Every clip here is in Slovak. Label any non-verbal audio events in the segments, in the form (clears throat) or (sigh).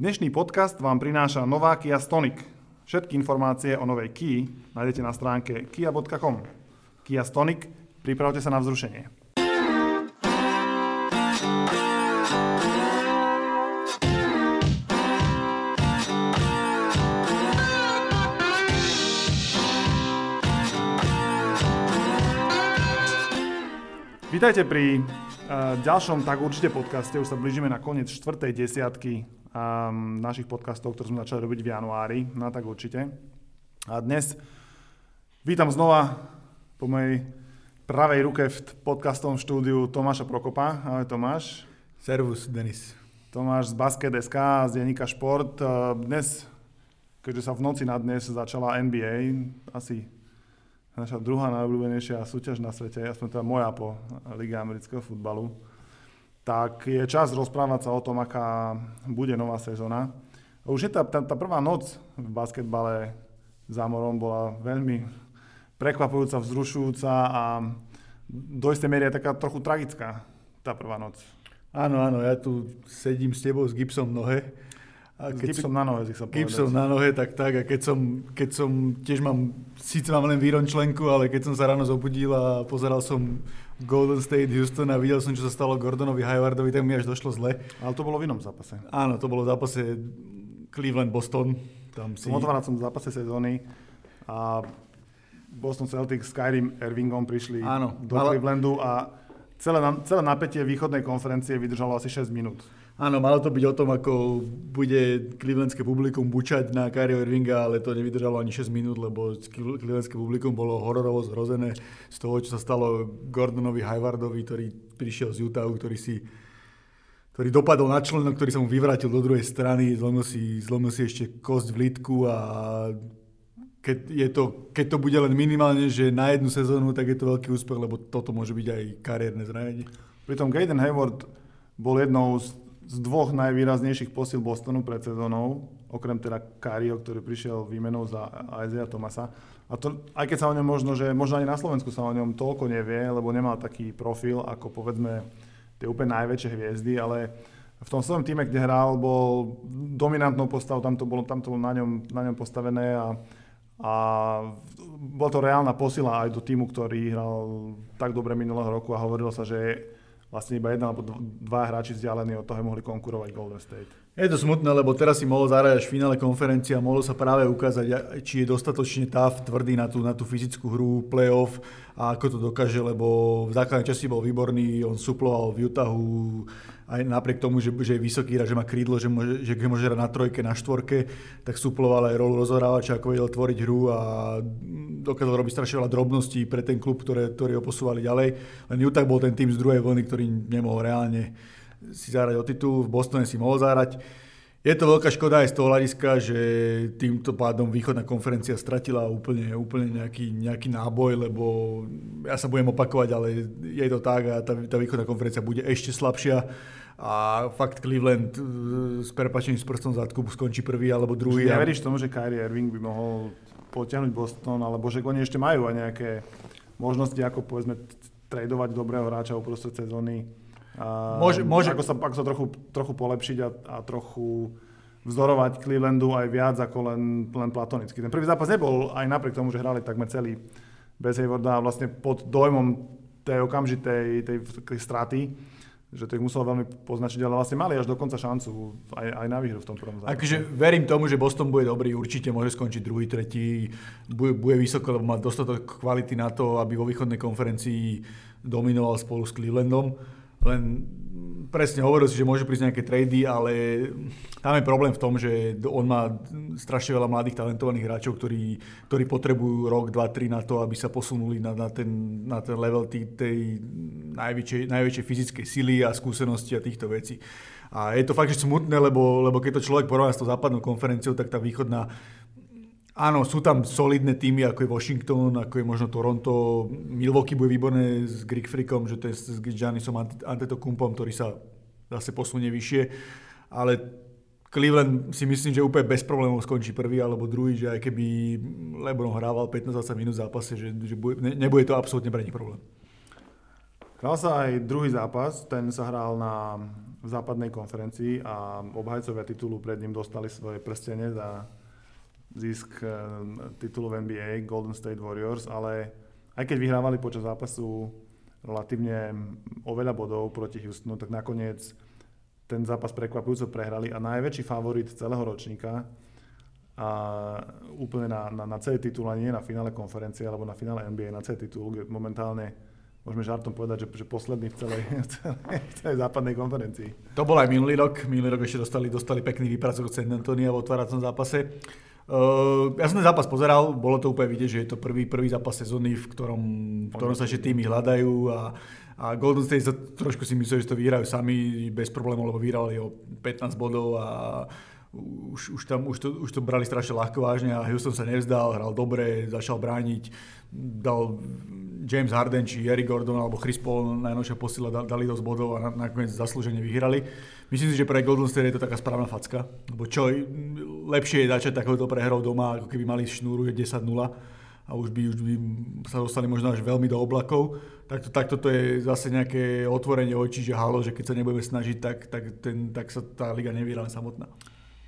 Dnešný podcast vám prináša nová Kia Stonic. Všetky informácie o novej Kia nájdete na stránke kia.com. Kia Stonic, pripravte sa na vzrušenie. Vítajte pri uh, ďalšom tak určite podcaste. Už sa blížime na koniec štvrtej desiatky um, našich podcastov, ktoré sme začali robiť v januári. No tak určite. A dnes vítam znova po mojej pravej ruke v podcastom štúdiu Tomáša Prokopa. Ahoj Tomáš. Servus, Denis. Tomáš z Basket.sk, z denníka Šport. Dnes, keďže sa v noci na dnes začala NBA, asi naša druhá najobľúbenejšia súťaž na svete, aspoň teda moja po Liga amerického futbalu, tak je čas rozprávať sa o tom, aká bude nová sezóna. Už je tá, tá, tá prvá noc v basketbale za morom bola veľmi prekvapujúca, vzrušujúca a do istej miery je taká trochu tragická tá prvá noc. Áno, áno, ja tu sedím s tebou s gipsom nohe a keď som na nohe, sa Keď som na nohe, tak tak. A keď som, keď som tiež mám, síce mám len výron členku, ale keď som sa ráno zobudil a pozeral som Golden State Houston a videl som, čo sa stalo Gordonovi Haywardovi, tak mi až došlo zle. Ale to bolo v inom zápase. Áno, to bolo v zápase Cleveland-Boston. Tam si... Som otváracom zápase sezóny a Boston Celtics s Kyrie Irvingom prišli Áno, do ale... Clevelandu a celé, celé napätie východnej konferencie vydržalo asi 6 minút. Áno, malo to byť o tom, ako bude clevelandské publikum bučať na Kyrie Irvinga, ale to nevydržalo ani 6 minút, lebo clevelandské publikum bolo hororovo zrozené z toho, čo sa stalo Gordonovi Haywardovi, ktorý prišiel z Utahu, ktorý si ktorý dopadol na členok, ktorý sa mu vyvrátil do druhej strany, zlomil si, zlomil si ešte kosť v lidku a keď, je to, keď to bude len minimálne, že na jednu sezónu, tak je to veľký úspech, lebo toto môže byť aj kariérne zranenie. Pritom Gaden Hayward bol jednou z z dvoch najvýraznejších posil Bostonu pred sezónou, okrem teda Kario, ktorý prišiel výmenou za Isaiah Thomasa. A to, aj keď sa o ňom možno, že možno ani na Slovensku sa o ňom toľko nevie, lebo nemal taký profil ako povedzme tie úplne najväčšie hviezdy, ale v tom svojom týme, kde hral, bol dominantnou postavou, tam to bolo, tam to bolo na, ňom, na ňom postavené a, a bola to reálna posila aj do týmu, ktorý hral tak dobre minulého roku a hovorilo sa, že vlastne iba jeden alebo dva hráči vzdialení od toho mohli konkurovať Golden State. Je to smutné, lebo teraz si mohol zahrať až v finále konferencie a mohlo sa práve ukázať, či je dostatočne táv, tvrdý na tú, na tú fyzickú hru, playoff a ako to dokáže, lebo v základnej časti bol výborný, on suploval v Utahu aj napriek tomu, že, že je vysoký že má krídlo, že môže, že môže hrať na trojke, na štvorke, tak suploval aj rolu rozhorávača, ako vedel tvoriť hru a dokázal robiť strašne veľa drobností pre ten klub, ktoré, ktorý ho posúvali ďalej. Len Utah bol ten tým z druhej vlny, ktorý nemohol reálne si zahrať o titul, v Bostone si mohol zahrať. Je to veľká škoda aj z toho hľadiska, že týmto pádom východná konferencia stratila úplne, úplne nejaký, nejaký náboj, lebo ja sa budem opakovať, ale je to tak a tá, tá východná konferencia bude ešte slabšia a fakt Cleveland e, s prepačením s prstom zadku skončí prvý alebo druhý. Už neveríš tomu, že Kyrie Irving by mohol potiahnuť Boston, alebo že oni ešte majú aj nejaké možnosti, ako povedzme tradovať dobrého hráča uprostred sezóny. A môže, môže. Ako sa, ako sa trochu, trochu polepšiť a, a trochu vzorovať Clevelandu aj viac ako len, len platonicky. Ten prvý zápas nebol aj napriek tomu, že hrali takmer celý bez Haywarda vlastne pod dojmom tej okamžitej tej, tej straty že to ich muselo veľmi poznačiť, ale vlastne mali až dokonca šancu aj, aj na výhru v tom prvom zápase. Akože verím tomu, že Boston bude dobrý, určite môže skončiť druhý, tretí, bude, bude vysoko, lebo má dostatok kvality na to, aby vo východnej konferencii dominoval spolu s Clevelandom. Len presne hovoril si, že môže prísť nejaké trady, ale tam je problém v tom, že on má strašne veľa mladých talentovaných hráčov, ktorí, ktorí potrebujú rok, dva, tri na to, aby sa posunuli na, na, ten, na ten level tý, tej najväčšej, najväčšej fyzickej sily a skúsenosti a týchto vecí. A je to fakt, že smutné, lebo, lebo keď to človek porovná s tou západnou konferenciou, tak tá východná Áno, sú tam solidné týmy, ako je Washington, ako je možno Toronto. Milwaukee bude výborné s Greek Freakom, že to je s Giannisom Antetokumpom, ktorý sa zase posunie vyššie. Ale Cleveland si myslím, že úplne bez problémov skončí prvý alebo druhý, že aj keby LeBron hrával 15-20 minút v zápase, že, že bude, ne, nebude to absolútne pre nich problém. Hral sa aj druhý zápas, ten sa hral na v západnej konferencii a obhajcovia titulu pred ním dostali svoje prstenie za zisk eh, titulu v NBA Golden State Warriors, ale aj keď vyhrávali počas zápasu relatívne oveľa bodov proti Houstonu, tak nakoniec ten zápas prekvapujúco prehrali a najväčší favorit celého ročníka a úplne na, na, na celý titul, a nie na finále konferencie alebo na finále NBA, na celý titul, kde momentálne môžeme žartom povedať, že, že posledný v celej, (laughs) v celej, v celej západnej konferencii. To bol aj minulý rok. Minulý rok ešte dostali, dostali pekný výpracok od San Antonia v otváracom zápase. Uh, ja som ten zápas pozeral, bolo to úplne vidieť, že je to prvý, prvý zápas sezóny, v ktorom, v ktorom sa ešte týmy hľadajú a, a Golden State sa trošku si mysleli, že to vyhrajú sami bez problémov, lebo vyhrali o 15 bodov a už, už, tam, už, to, už to brali strašne ľahko vážne a Houston sa nevzdal, hral dobre, začal brániť, dal James Harden či Eric Gordon alebo Chris Paul najnovšia posila dali dosť bodov a nakoniec zaslúžene vyhrali. Myslím si, že pre Golden State je to taká správna facka, lebo čo lepšie je začať takéhoto prehrou doma, ako keby mali šnúru 10-0 a už by, už by sa dostali možno až veľmi do oblakov, tak, to, tak toto je zase nejaké otvorenie očí, že halo, že keď sa nebudeme snažiť, tak, tak, ten, tak sa tá liga nevyhrá samotná.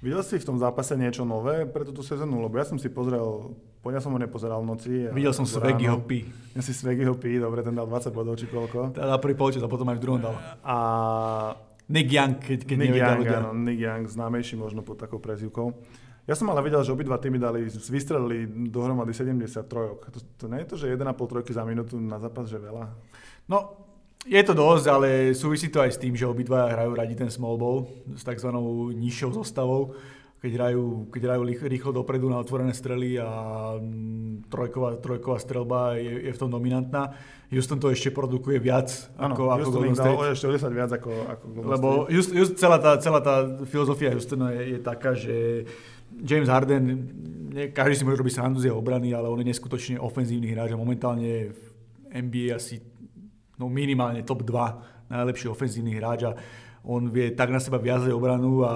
Videl si v tom zápase niečo nové pre túto sezónu? Lebo ja som si pozrel, poňa som ho nepozeral v noci. Videl som Svegiho P. Ja si Svegiho P, dobre, ten dal 20 bodov či koľko. Teda prvý polčas a potom aj v druhom dal. A Nick Young, keď, keď Nick Young, áno, Nick Young, známejší možno pod takou prezivkou. Ja som ale videl, že obidva týmy dali, vystrelili dohromady 73. To, to nie je to, že 1,5 trojky za minútu na zápas, že veľa? No, je to dosť, ale súvisí to aj s tým, že obidva hrajú radi ten small ball s tzv. nižšou zostavou, keď hrajú, keď hrajú rýchlo dopredu na otvorené strely a mm, trojková, trojková strelba je, je v tom dominantná. Houston to ešte produkuje viac ano, ako, ako Golden State. Dal ešte o 10 viac ako, ako Golden Lebo just, just celá, tá, celá tá filozofia Houstonu je, je taká, že James Harden, nie, každý si môže robiť srandu z jeho obrany, ale on je neskutočne ofenzívny hráč a momentálne v NBA asi no minimálne top 2 najlepší ofenzívny hráč a on vie tak na seba viazať obranu a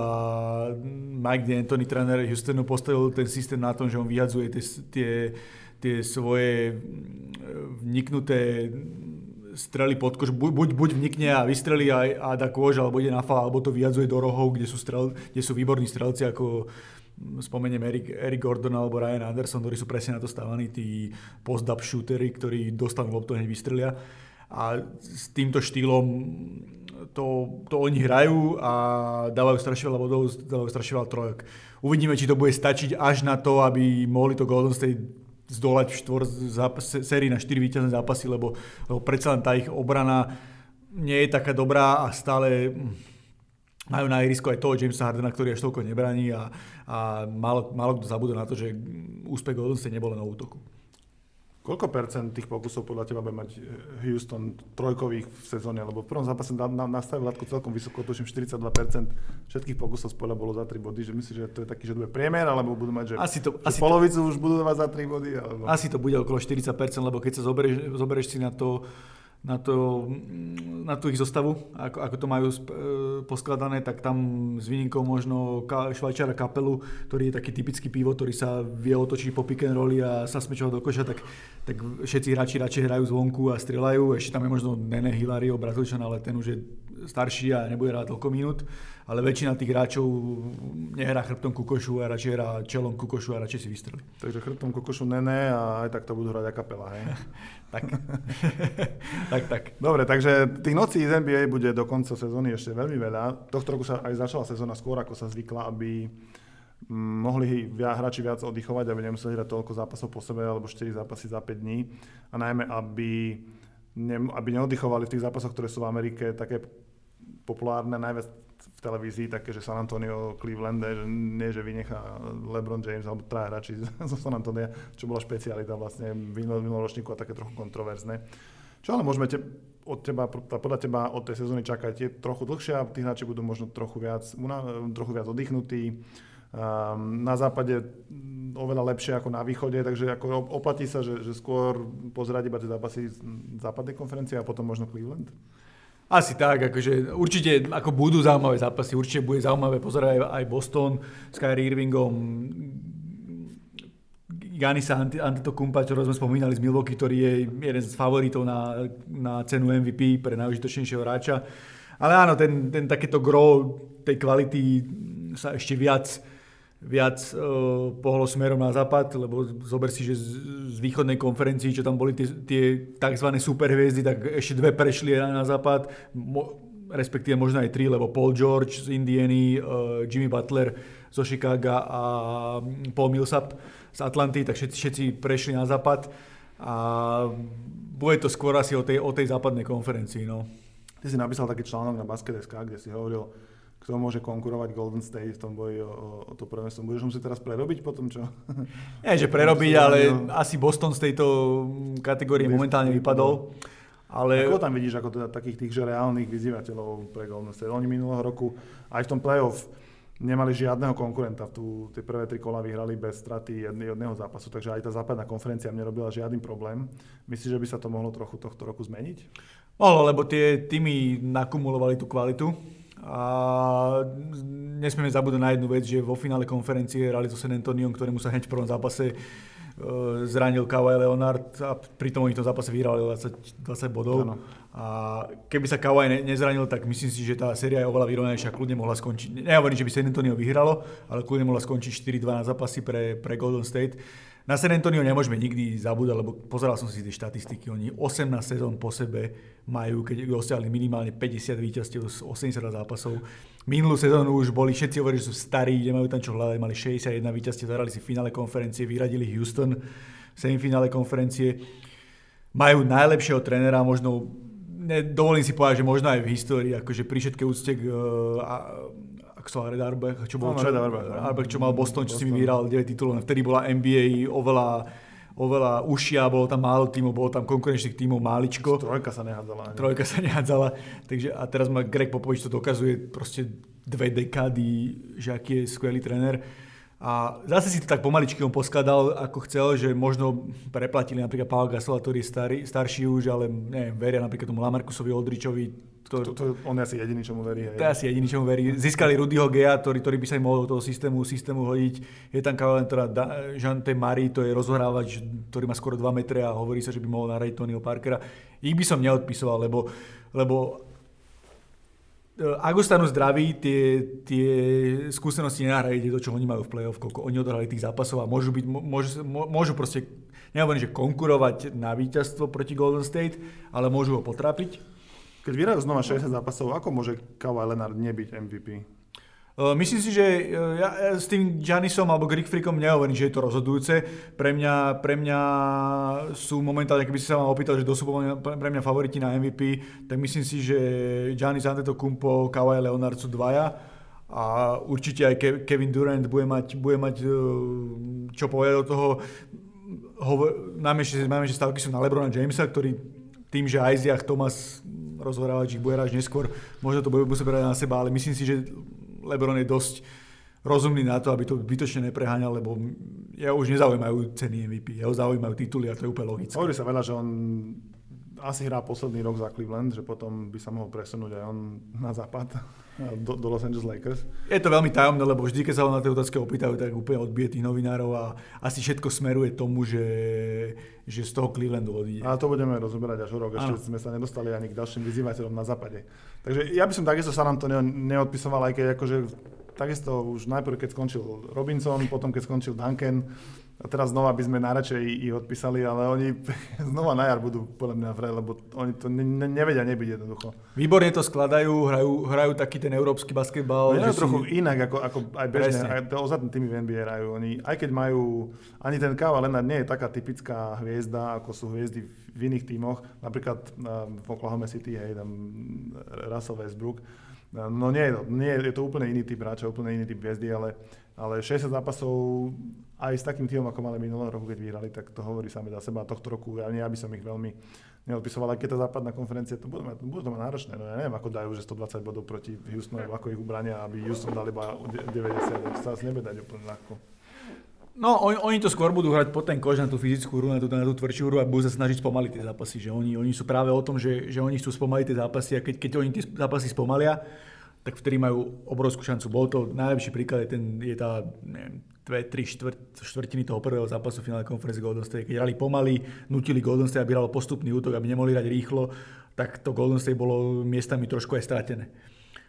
Mike D'Antoni, tréner Houstonu, postavil ten systém na tom, že on vyhadzuje tie, tie, tie svoje vniknuté strely pod kož, buď, buď vnikne a vystrelí a, a dá kož, alebo ide na fal, alebo to vyjadzuje do rohov, kde sú, strel, kde sú výborní strelci ako spomeniem Eric, Eric Gordon alebo Ryan Anderson, ktorí sú presne na to stávaní, tí post-up shootery, ktorí dostanú loptu hneď vystrelia a s týmto štýlom to, to oni hrajú a dávajú strašne veľa bodov, dávajú strašne veľa trojok. Uvidíme, či to bude stačiť až na to, aby mohli to Golden State zdolať v štvor sérii na 4 víťazné zápasy, lebo, lebo predsa len tá ich obrana nie je taká dobrá a stále majú na ihrisku aj toho Jamesa Hardena, ktorý až toľko nebraní a, a málo, málo kto zabudol na to, že úspech Golden State nebolo na útoku. Koľko percent tých pokusov podľa teba bude mať eh, Houston trojkových v sezóne? Lebo v prvom zápase na, na, nastavil Latko celkom vysoko, tuším 42% všetkých pokusov spoľa bolo za 3 body. Že myslíš, že to je taký, že to bude priemer, alebo budú mať, že, asi to, že asi polovicu to, už budú mať za 3 body? Alebo... Asi to bude okolo 40%, lebo keď sa zoberieš, zoberieš si na to, na, to, na tú ich zostavu, ako, ako to majú e, poskladané, tak tam s výnimkou možno ka, švajčara kapelu, ktorý je taký typický pivo, ktorý sa vie otočiť po pick and rolli a sa smečovať do koša, tak, tak všetci hráči radšej hrajú zvonku a strieľajú. Ešte tam je možno Nene Hilario, Brazílčan, ale ten už je starší a nebude hrať toľko minút. Ale väčšina tých hráčov nehrá chrbtom kukošu a radšej hrá čelom kukošu a radšej si vystrelí. Takže chrbtom kukošu Nene a aj tak to budú hrať a kapela, hej? (laughs) tak. (laughs) tak, tak. Dobre, takže tých nocí z NBA bude do konca sezóny ešte veľmi veľa. Tohto roku sa aj začala sezóna skôr, ako sa zvykla, aby mm, mohli hráči viac oddychovať, aby nemuseli hrať toľko zápasov po sebe, alebo 4 zápasy za 5 dní. A najmä, aby, ne, aby neoddychovali v tých zápasoch, ktoré sú v Amerike také populárne, najviac v televízii také, že San Antonio, Cleveland, že nie, že vynechá LeBron James alebo traja hráči (laughs) zo San Antonia, čo bola špecialita vlastne minuloročníku a také trochu kontroverzné. Čo ale môžeme te, od teba, podľa teba od tej sezóny čakať? Je trochu dlhšie a tí hráči budú možno trochu viac, trochu viac oddychnutí. Um, na západe oveľa lepšie ako na východe, takže ako oplatí sa, že, že skôr pozerať iba tie zápasy západnej konferencie a potom možno Cleveland? Asi tak, akože určite ako budú zaujímavé zápasy, určite bude zaujímavé pozerať aj, Boston s Kyrie Irvingom. Janisa Antetokumpa, ktorého sme spomínali z Milwaukee, ktorý je jeden z favoritov na, na cenu MVP pre najužitočnejšieho hráča. Ale áno, ten, ten takéto gro tej kvality sa ešte viac viac uh, pohlo smerom na západ, lebo zober si, že z, z východnej konferencii, čo tam boli tie, tie tzv. superhviezdy, tak ešte dve prešli na, na západ, mo, respektíve možno aj tri, lebo Paul George z Indiany, uh, Jimmy Butler zo Chicago a Paul Millsap z Atlanty, tak všetci, všetci prešli na západ a bude to skôr asi o tej, o tej západnej konferencii. No. Ty si napísal taký článok na Basket.sk, kde si hovoril, kto môže konkurovať Golden State v tom boji o, o to prvenstvo. Budeš musieť teraz prerobiť potom, čo? Nie, že prerobiť, (laughs) ale asi Boston z tejto kategórie momentálne vypadol. Ale... Ako tam vidíš ako teda takých tých že reálnych vyzývateľov pre Golden State? Oni minulého roku aj v tom playoff nemali žiadneho konkurenta. Tu tie prvé tri kola vyhrali bez straty jedného zápasu, takže aj tá západná konferencia mne robila žiadny problém. Myslíš, že by sa to mohlo trochu tohto roku zmeniť? Mohlo, lebo tie týmy nakumulovali tú kvalitu a nesmieme zabudnúť na jednu vec, že vo finále konferencie hrali so San Antoniom, ktorému sa hneď v prvom zápase e, zranil Kawhi Leonard a pritom oni v tom zápase vyhrali 20, 20 bodov. Ano. A keby sa Kawhi ne, nezranil, tak myslím si, že tá séria je oveľa vyrovnanejšia, kľudne mohla skončiť. Nehovorím, že by San Antonio vyhralo, ale kľudne mohla skončiť 4-2 na zápasy pre, pre Golden State. Na San Antonio nemôžeme nikdy zabúdať, lebo pozeral som si tie štatistiky. Oni 18 sezón po sebe majú, keď dosiahli minimálne 50 víťazstiev z 80 zápasov. Minulú sezónu už boli, všetci hovorili, že sú starí, nemajú tam čo hľadať, mali 61 víťazstiev, zahrali si v finále konferencie, vyradili Houston v semifinále konferencie. Majú najlepšieho trénera, možno, ne, dovolím si povedať, že možno aj v histórii, akože pri všetkej úcte k, uh, Red Arbech, čo, bol, čo, Arbech, čo mal Boston, čo Boston. si mi vyhral 9 titulov. Vtedy bola NBA oveľa oveľa ušia, bolo tam málo tímov, bolo tam konkurenčných tímov máličko. Trojka sa nehádzala. Ne? Trojka sa nehádzala. Takže, a teraz ma Greg Popovič to dokazuje proste dve dekády, že aký je skvelý tréner. A zase si to tak pomaličky on poskladal, ako chcel, že možno preplatili napríklad Paul Gasola, ktorý je starý, starší už, ale neviem, veria napríklad tomu Lamarcusovi Oldričovi, to, to, to, on je asi jediný, čo mu verí. Hej. To je asi jediný, čo mu verí. Získali Rudyho Gea, ktorý, ktorý by sa im mohol do toho systému, systému hodiť. Je tam Kavalen, teda Jean-T. Marie, to je rozhrávač, ktorý má skoro 2 metre a hovorí sa, že by mohol nahradiť Tonyho Parkera. Ich by som neodpisoval, lebo, lebo e, ak ostanú zdraví, tie, tie skúsenosti nenahradíte to, čo oni majú v play-off, koľko oni odohrali tých zápasov a môžu, byť, môžu, môžu proste, nehovorím, že konkurovať na víťazstvo proti Golden State, ale môžu ho potrápiť keď vyhrajú znova 60 zápasov, ako môže Kawhi Leonard nebyť MVP? Myslím si, že ja s tým Janisom alebo Greek Freakom nehovorím, že je to rozhodujúce. Pre mňa, pre mňa sú momentálne, keby si sa ma opýtal, že kto sú pre mňa favoriti na MVP, tak myslím si, že Giannis Antetokounmpo, Kawhi Leonard sú dvaja a určite aj Kevin Durant bude mať, bude mať čo povedať do toho. máme, že stavky sú na Lebrona Jamesa, ktorý tým, že Isaac Thomas rozhorávač ich bude až neskôr. Možno to bude musieť brať na seba, ale myslím si, že Lebron je dosť rozumný na to, aby to bytočne nepreháňal, lebo ja už nezaujímajú ceny MVP, jeho zaujímajú tituly a to je úplne logické. Hovorí sa veľa, že on asi hrá posledný rok za Cleveland, že potom by sa mohol presunúť aj on na západ (laughs) do, do Los Angeles Lakers. Je to veľmi tajomné, lebo vždy, keď sa ho na tie otázky opýtajú, tak úplne odbije tých novinárov a asi všetko smeruje tomu, že, že z toho Clevelandu odíde. A to budeme rozoberať až o rok, ešte ano. sme sa nedostali ani k ďalším vyzývateľom na západe. Takže ja by som takisto sa nám to neodpisoval, aj keď akože takisto už najprv, keď skončil Robinson, potom keď skončil Duncan, a teraz znova by sme najradšej ich odpísali, ale oni (laughs) znova na jar budú podľa mňa vraj, lebo oni to ne, ne, nevedia nebyť jednoducho. Výborne to skladajú, hrajú, hrajú taký ten európsky basketbal. No, trochu si... inak ako, ako aj bežne, aj to ostatní tými v NBA hrajú. Oni, aj keď majú, ani ten Kava Leonard nie je taká typická hviezda, ako sú hviezdy v iných tímoch, napríklad v Oklahoma City, hej, tam Russell Westbrook. No nie, nie, je to úplne iný typ hráča, úplne iný typ hviezdy, ale, ale 60 zápasov aj s takým týmom, ako mali minulého roku, keď vyhrali, tak to hovorí sami za seba. Tohto roku ja, ja by som ich veľmi neodpisoval, aj keď tá západná konferencia, to budú to mať náročné. No ja neviem, ako dajú, že 120 bodov proti Houstonu, ako ich ubrania, aby Houston dali iba 90, to sa nebude dať úplne ľahko. No, oni, oni to skôr budú hrať po ten kož na tú fyzickú hru, na tú, na tú tvrdšiu hru a budú sa snažiť spomaliť tie zápasy. Že oni, oni sú práve o tom, že, že oni chcú spomaliť tie zápasy a keď, keď oni tie zápasy spomalia, tak vtedy majú obrovskú šancu. Bol to najlepší príklad, je, ten, je tá neviem, dve, tri štvrt, štvrtiny toho prvého zápasu finále konferencie Golden State. Keď hrali pomaly, nutili Golden State, aby hralo postupný útok, aby nemohli hrať rýchlo, tak to Golden State bolo miestami trošku aj stratené.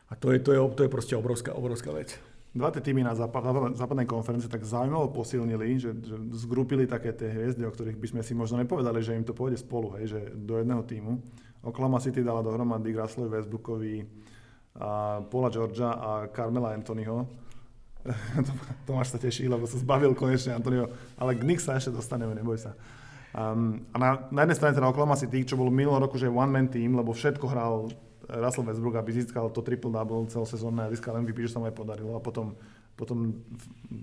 A to je, to je, to je proste obrovská, obrovská vec. Dva tie týmy na západ, západnej konferencie tak zaujímavo posilnili, že, že zgrupili také tie hviezdy, o ktorých by sme si možno nepovedali, že im to pôjde spolu, hej, že do jedného týmu. Oklahoma City dala dohromady Grassley Westbrookovi, a Paula Georgia a Carmela Anthonyho (laughs) Tomáš sa teší, lebo sa zbavil konečne Antonio, ale k Knicks sa ešte dostaneme, neboj sa. Um, a na, na jednej strane teda Oklahoma City, čo bol minulý roku, že one-man team, lebo všetko hral Russell Westbrook, aby získal to triple-double celosezónne a získal MVP, že sa mu aj podarilo a potom potom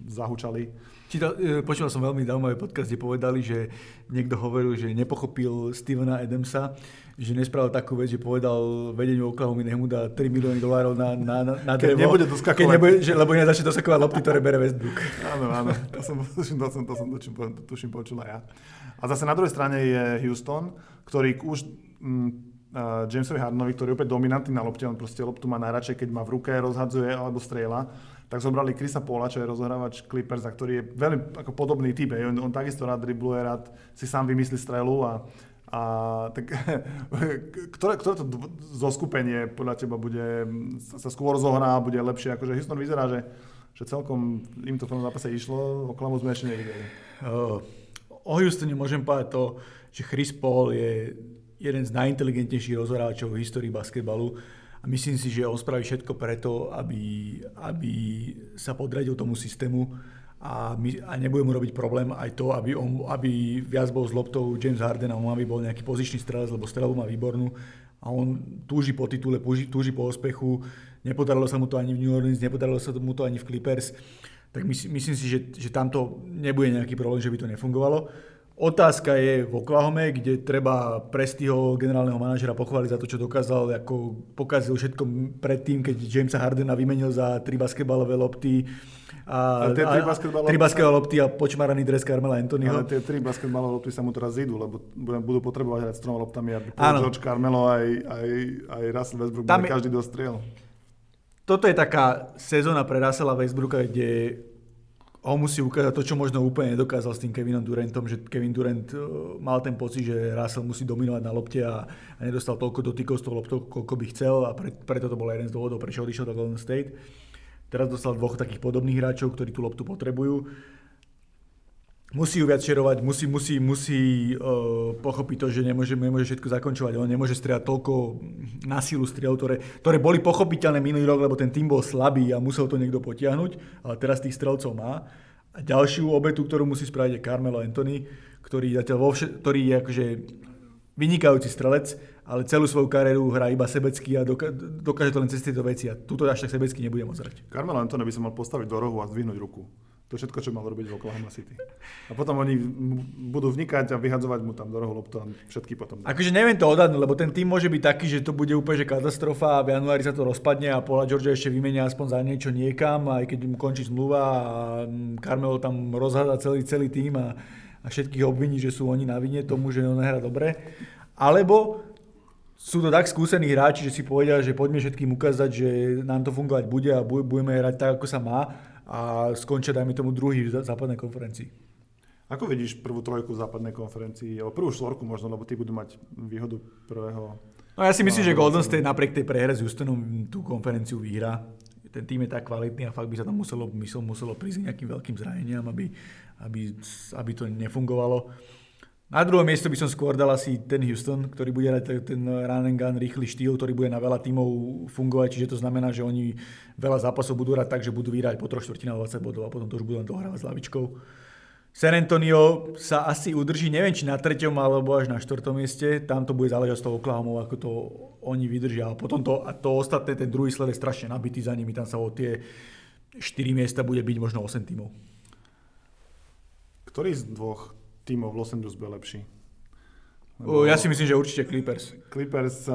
zahučali. Čítal, e, počúval som veľmi zaujímavý podcast, kde povedali, že niekto hovoril, že nepochopil Stevena Adamsa, že nespravil takú vec, že povedal vedeniu Oklahoma, nech mu dá 3 milióny dolárov na, na, na, na keď drevo, nebude doskakovať. Keď nebude, že, lebo iné začne doskakovať lopty, ktoré bere Westbrook. Áno, áno, to som, (laughs) tuším, to som, to som tuším, tuším počul aj ja. A zase na druhej strane je Houston, ktorý už mm, uh, Jamesovi Hardenovi, ktorý je opäť dominantný na lopte, on proste loptu má najradšej, keď má v ruke, rozhadzuje alebo strieľa tak zobrali Krisa Pola, čo je rozohrávač Clippers, a ktorý je veľmi ako podobný typ. On, on takisto rád dribluje, rád si sám vymyslí strelu a, a tak, (laughs) ktoré, ktoré to zoskupenie podľa teba bude, sa skôr zohrá, bude lepšie? Akože Houston vyzerá, že, že celkom im to v tom zápase išlo, oklamu sme ešte nevideli. Uh, o Houstone môžem povedať to, že Chris Paul je jeden z najinteligentnejších rozhráčov v histórii basketbalu a myslím si, že on spraví všetko preto, aby, aby sa podradil tomu systému a, my, a nebude mu robiť problém aj to, aby, on, aby viac bol s loptou James Harden a on aby bol nejaký pozičný strelec, lebo strelu má výbornú a on túži po titule, túži, túži po úspechu. Nepodarilo sa mu to ani v New Orleans, nepodarilo sa mu to ani v Clippers. Tak myslím, si, že, že tamto nebude nejaký problém, že by to nefungovalo. Otázka je v Oklahome, kde treba Prestiho generálneho manažera pochváliť za to, čo dokázal, ako pokazil všetko predtým, keď Jamesa Hardena vymenil za tri basketbalové lopty a, a, tie tri basketbalové, lopty a počmaraný dres Carmela Anthonyho. Ale tie tri basketbalové lopty sa mu teraz zídu, lebo budú potrebovať hrať s troma loptami, aby George Carmelo aj, aj, aj Russell Westbrook Tam každý dostriel. Toto je taká sezóna pre Russella Westbrooka, kde on musí ukázať to, čo možno úplne nedokázal s tým Kevinom Durantom, že Kevin Durant uh, mal ten pocit, že Russell musí dominovať na lopte a, a nedostal toľko dotykov s tou loptou, koľko by chcel a pre, preto to bol jeden z dôvodov, prečo odišiel do Golden State. Teraz dostal dvoch takých podobných hráčov, ktorí tú loptu potrebujú. Musí ju viac šerovať, musí, musí, musí uh, pochopiť to, že nemôže, nemôže všetko zakončovať. On nemôže strieľať toľko na sílu striel, ktoré, ktoré boli pochopiteľné minulý rok, lebo ten tým bol slabý a musel to niekto potiahnuť, ale teraz tých strelcov má. A ďalšiu obetu, ktorú musí spraviť je Carmelo Anthony, ktorý, zatiaľ vo vše, ktorý je akože vynikajúci strelec, ale celú svoju kariéru hrá iba sebecky a dokáže to len cez tieto veci a túto až tak sebecky nebude môcť hrať. Carmelo Anthony by sa mal postaviť do rohu a zdvihnúť ruku. To všetko, čo mal robiť v Oklahoma City. A potom oni budú vnikať a vyhadzovať mu tam do rohu loptu a všetky potom. Akože neviem to odhadnúť, lebo ten tým môže byť taký, že to bude úplne že katastrofa a v januári sa to rozpadne a Paula Georgia ešte vymenia aspoň za niečo niekam, aj keď mu končí zmluva a Carmelo tam rozhada celý, celý tým a, a všetkých obviní, že sú oni na vine tomu, že on nehrá dobre. Alebo sú to tak skúsení hráči, že si povedia, že poďme všetkým ukázať, že nám to fungovať bude a budeme hrať tak, ako sa má a skončia, dajme tomu, druhý v západnej konferencii. Ako vidíš prvú trojku v západnej konferencii, alebo prvú štvorku možno, lebo tí budú mať výhodu prvého... No ja si myslím, že Golden State napriek tej prehre s Houstonom tú konferenciu vyhrá. Ten tým je tak kvalitný a fakt by sa tam muselo, muselo, muselo prísť nejakým veľkým zraneniam, aby, aby, aby to nefungovalo. Na druhé miesto by som skôr dal asi ten Houston, ktorý bude hrať ten run and gun, rýchly štýl, ktorý bude na veľa tímov fungovať, čiže to znamená, že oni veľa zápasov budú hrať tak, že budú vyhrať po troch štvrtinách 20 bodov a potom to už budú len dohrávať s lavičkou. San Antonio sa asi udrží, neviem či na treťom alebo až na štvrtom mieste, tam to bude záležať z toho Oklahoma, ako to oni vydržia. A potom to, a to ostatné, ten druhý sled je strašne nabitý za nimi, tam sa o tie 4 miesta bude byť možno 8 tímov. Ktorý z dvoch tímov v Los Angeles bude lepší. Lebo ja si myslím, že určite Clippers. Clippers,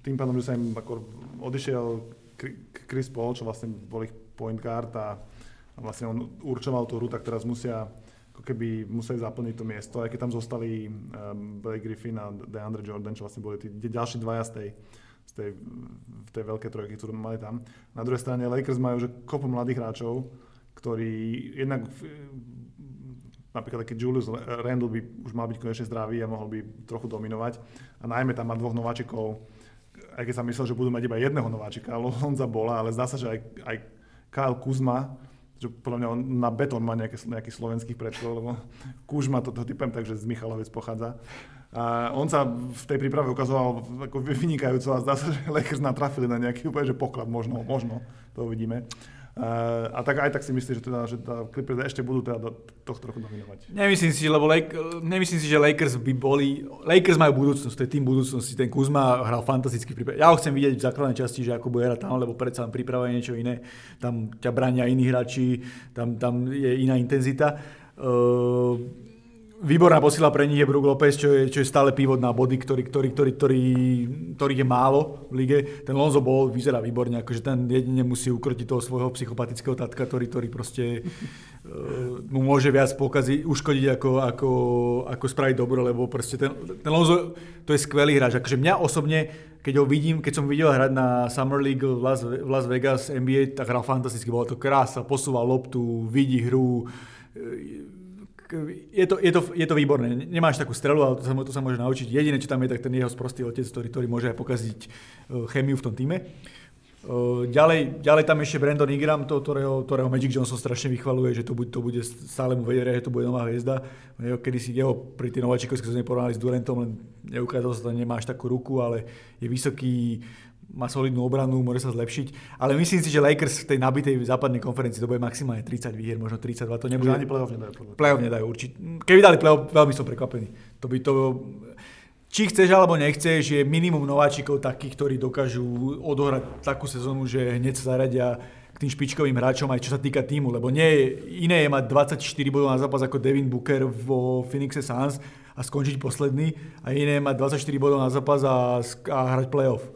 tým pádom, že sa im ako odišiel Chris Paul, čo vlastne bol ich point guard a, vlastne on určoval tú hru, tak teraz musia ako keby museli zaplniť to miesto, aj keď tam zostali um, Blake Griffin a DeAndre Jordan, čo vlastne boli tí ďalší dvaja z tej, z tej, v tej veľkej trojky, ktorú mali tam. Na druhej strane Lakers majú že kopu mladých hráčov, ktorý jednak napríklad taký Julius Randle by už mal byť konečne zdravý a mohol by trochu dominovať. A najmä tam má dvoch nováčikov, aj keď sa myslel, že budú mať iba jedného nováčika, Lonza bola, ale zdá sa, že aj, aj Kyle Kuzma, že podľa mňa on na betón má nejaké, nejaký slovenských predkov, lebo Kuzma to, to typem tak, že z Michalovec pochádza. A on sa v tej príprave ukazoval ako vynikajúco a zdá sa, že Lakers natrafili na nejaký úplne že poklad, možno, možno, to uvidíme. Uh, a tak aj tak si myslíš, že, teda, že teda Clippers ešte budú teda do tohto roku dominovať? Nemyslím si, lebo Lake, nemyslím si, že Lakers by boli... Lakers majú budúcnosť, to je tým budúcnosti. Ten Kuzma hral fantastický prípad. Ja ho chcem vidieť v základnej časti, že ako bude hrať tam, lebo predsa len príprava je niečo iné. Tam ťa bránia iní hráči, tam, tam je iná intenzita. Uh, výborná posila pre nich je Brook Lopez, čo je, čo je stále pivot na body, ktorý, ktorý, ktorý, ktorý, ktorý je málo v lige. Ten Lonzo bol, vyzerá výborne, akože ten jedine musí ukrotiť toho svojho psychopatického tatka, ktorý, ktorý proste uh, (laughs) mu môže viac pokaziť, uškodiť ako, ako, ako spraviť dobro, lebo proste ten, ten Lonzo, to je skvelý hráč. Akože mňa osobne, keď ho vidím, keď som videl hrať na Summer League v Las, v Las Vegas NBA, tak hral fantasticky, bola to krása, posúval loptu, vidí hru, je to, je, to, je to výborné. Nemáš takú strelu, ale to sa, to sa môže naučiť. Jediné, čo tam je, tak ten jeho sprostý otec, ktorý, ktorý môže aj pokaziť e, chemiu v tom týme. E, ďalej, ďalej tam ešte Brandon Ingram, to, ktorého, ktorého Magic Johnson strašne vychvaluje, že to bude, to bude stále mu vedieť, že to bude nová hviezda. Kedy si jeho pri tej nováčikovskej sezóne porovnali s Durantom, len neukázal sa, že nemáš takú ruku, ale je vysoký, má solidnú obranu, môže sa zlepšiť. Ale myslím si, že Lakers v tej nabitej západnej konferencii to bude maximálne 30 výhier, možno 32. To nebude... Ani playoff nedajú. Playoff nedajú, určite. Keby dali playoff, veľmi som prekvapený. To by to... Či chceš alebo nechceš, je minimum nováčikov takých, ktorí dokážu odohrať takú sezónu, že hneď sa zaradia k tým špičkovým hráčom, aj čo sa týka týmu, lebo nie je, iné je mať 24 bodov na zápas ako Devin Booker vo Phoenixe Suns a skončiť posledný a iné je mať 24 bodov na zápas a, a hrať playoff.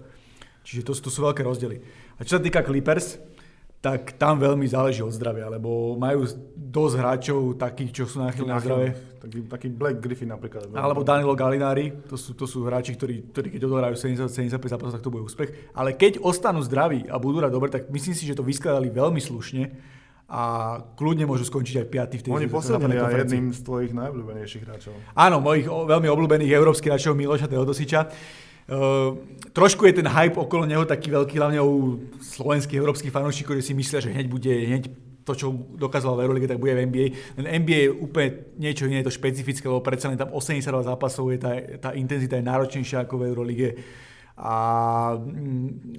Čiže to, to sú veľké rozdiely. A čo sa týka Clippers, tak tam veľmi záleží od zdravia, lebo majú dosť hráčov takých, čo sú náchylní na zdravie. Taký, taký Black Griffin napríklad. Alebo Danilo Galinari, to sú, to sú hráči, ktorí, ktorí keď odohrajú 70-75 zápasov, tak to bude úspech. Ale keď ostanú zdraví a budú hrať dobre, tak myslím si, že to vyskladali veľmi slušne a kľudne môžu skončiť aj 5. v tej Oni posilnili aj jedným z tvojich najobľúbenejších hráčov. Áno, mojich veľmi obľúbených európskych hráčov Miloša Teodosiča. Uh, trošku je ten hype okolo neho taký veľký, hlavne u slovenských, európskych fanúšikov, ktorí si myslia, že hneď bude hneď to, čo dokázal v Euroleague, tak bude v NBA. Len NBA je úplne niečo iné, je to špecifické, lebo predsa len tam 82 zápasov, je tá, tá intenzita je náročnejšia ako v Euroleague a mm,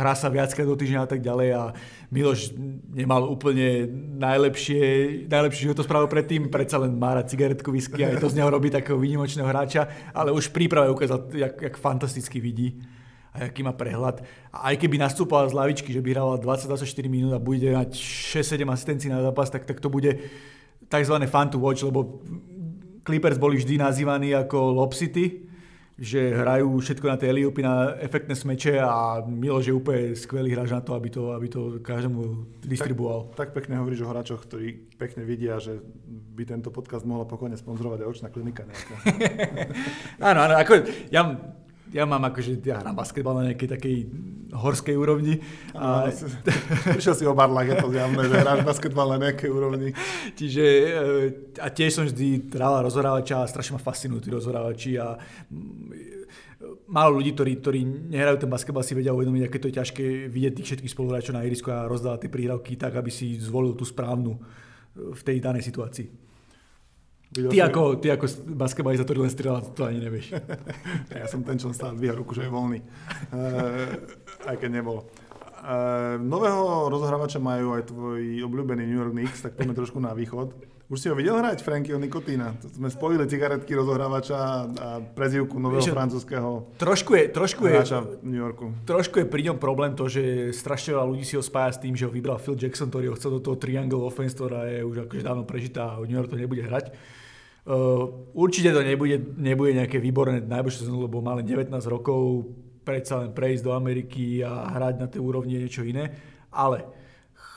hrá sa viackrát do týždňa a tak ďalej a Miloš nemal úplne najlepšie, najlepšie to spravil predtým, predsa len má rád cigaretku, whisky a aj to z neho robí takého výnimočného hráča, ale už v príprave ukázal, jak, jak fantasticky vidí a aký má prehľad. A aj keby nastúpal z lavičky, že by hral 20-24 minút a bude mať 6-7 asistencií na zápas, tak, tak to bude tzv. fun to watch, lebo Clippers boli vždy nazývaní ako Lob City, že hrajú všetko na tej Eliopy, na efektné smeče a Miloš je úplne skvelý hráč na to, aby to, aby to každému distribuoval. Tak, tak pekne hovoríš o hráčoch, ktorí pekne vidia, že by tento podcast mohla pokojne sponzorovať aj očná klinika nejaká. (laughs) áno, áno, ako ja ja mám akože, ja hrám basketbal na nejakej takej horskej úrovni. A... Prišiel si o barlak, je to zjavné, že hráš basketbal na nejakej úrovni. Čiže, e, a tiež som vždy hral rozhorávača a strašne ma fascinujú tí rozhorávači a mm, málo ľudí, ktorí, ktorí nehrajú ten basketbal, si vedia uvedomiť, aké to je ťažké vidieť tých všetkých spoluhráčov na ihrisku a rozdávať tie príhrávky tak, aby si zvolil tú správnu v tej danej situácii. Ty ako, ty ako basketbalista, ktorý len strieľa, to ani nevieš. (laughs) ja som ten, čo stále dvíha ruku, že je voľný. Uh, aj keď nebol. Uh, nového rozhrávača majú aj tvoj obľúbený New York Knicks, tak poďme trošku na východ. Už si ho videl hrať, Frankyho Nikotína? Sme spojili cigaretky rozohrávača a prezivku nového Víš, francúzského trošku je, trošku je, v New Yorku. Trošku je pri ňom problém to, že strašne veľa ľudí si ho spája s tým, že ho vybral Phil Jackson, ktorý ho chcel do toho triangle offense, ktorá je už akože dávno prežitá a New York to nebude hrať. Uh, určite to nebude, nebude nejaké výborné najbližšie sezónu, lebo len 19 rokov, predsa len prejsť do Ameriky a hrať na tej úrovni je niečo iné. Ale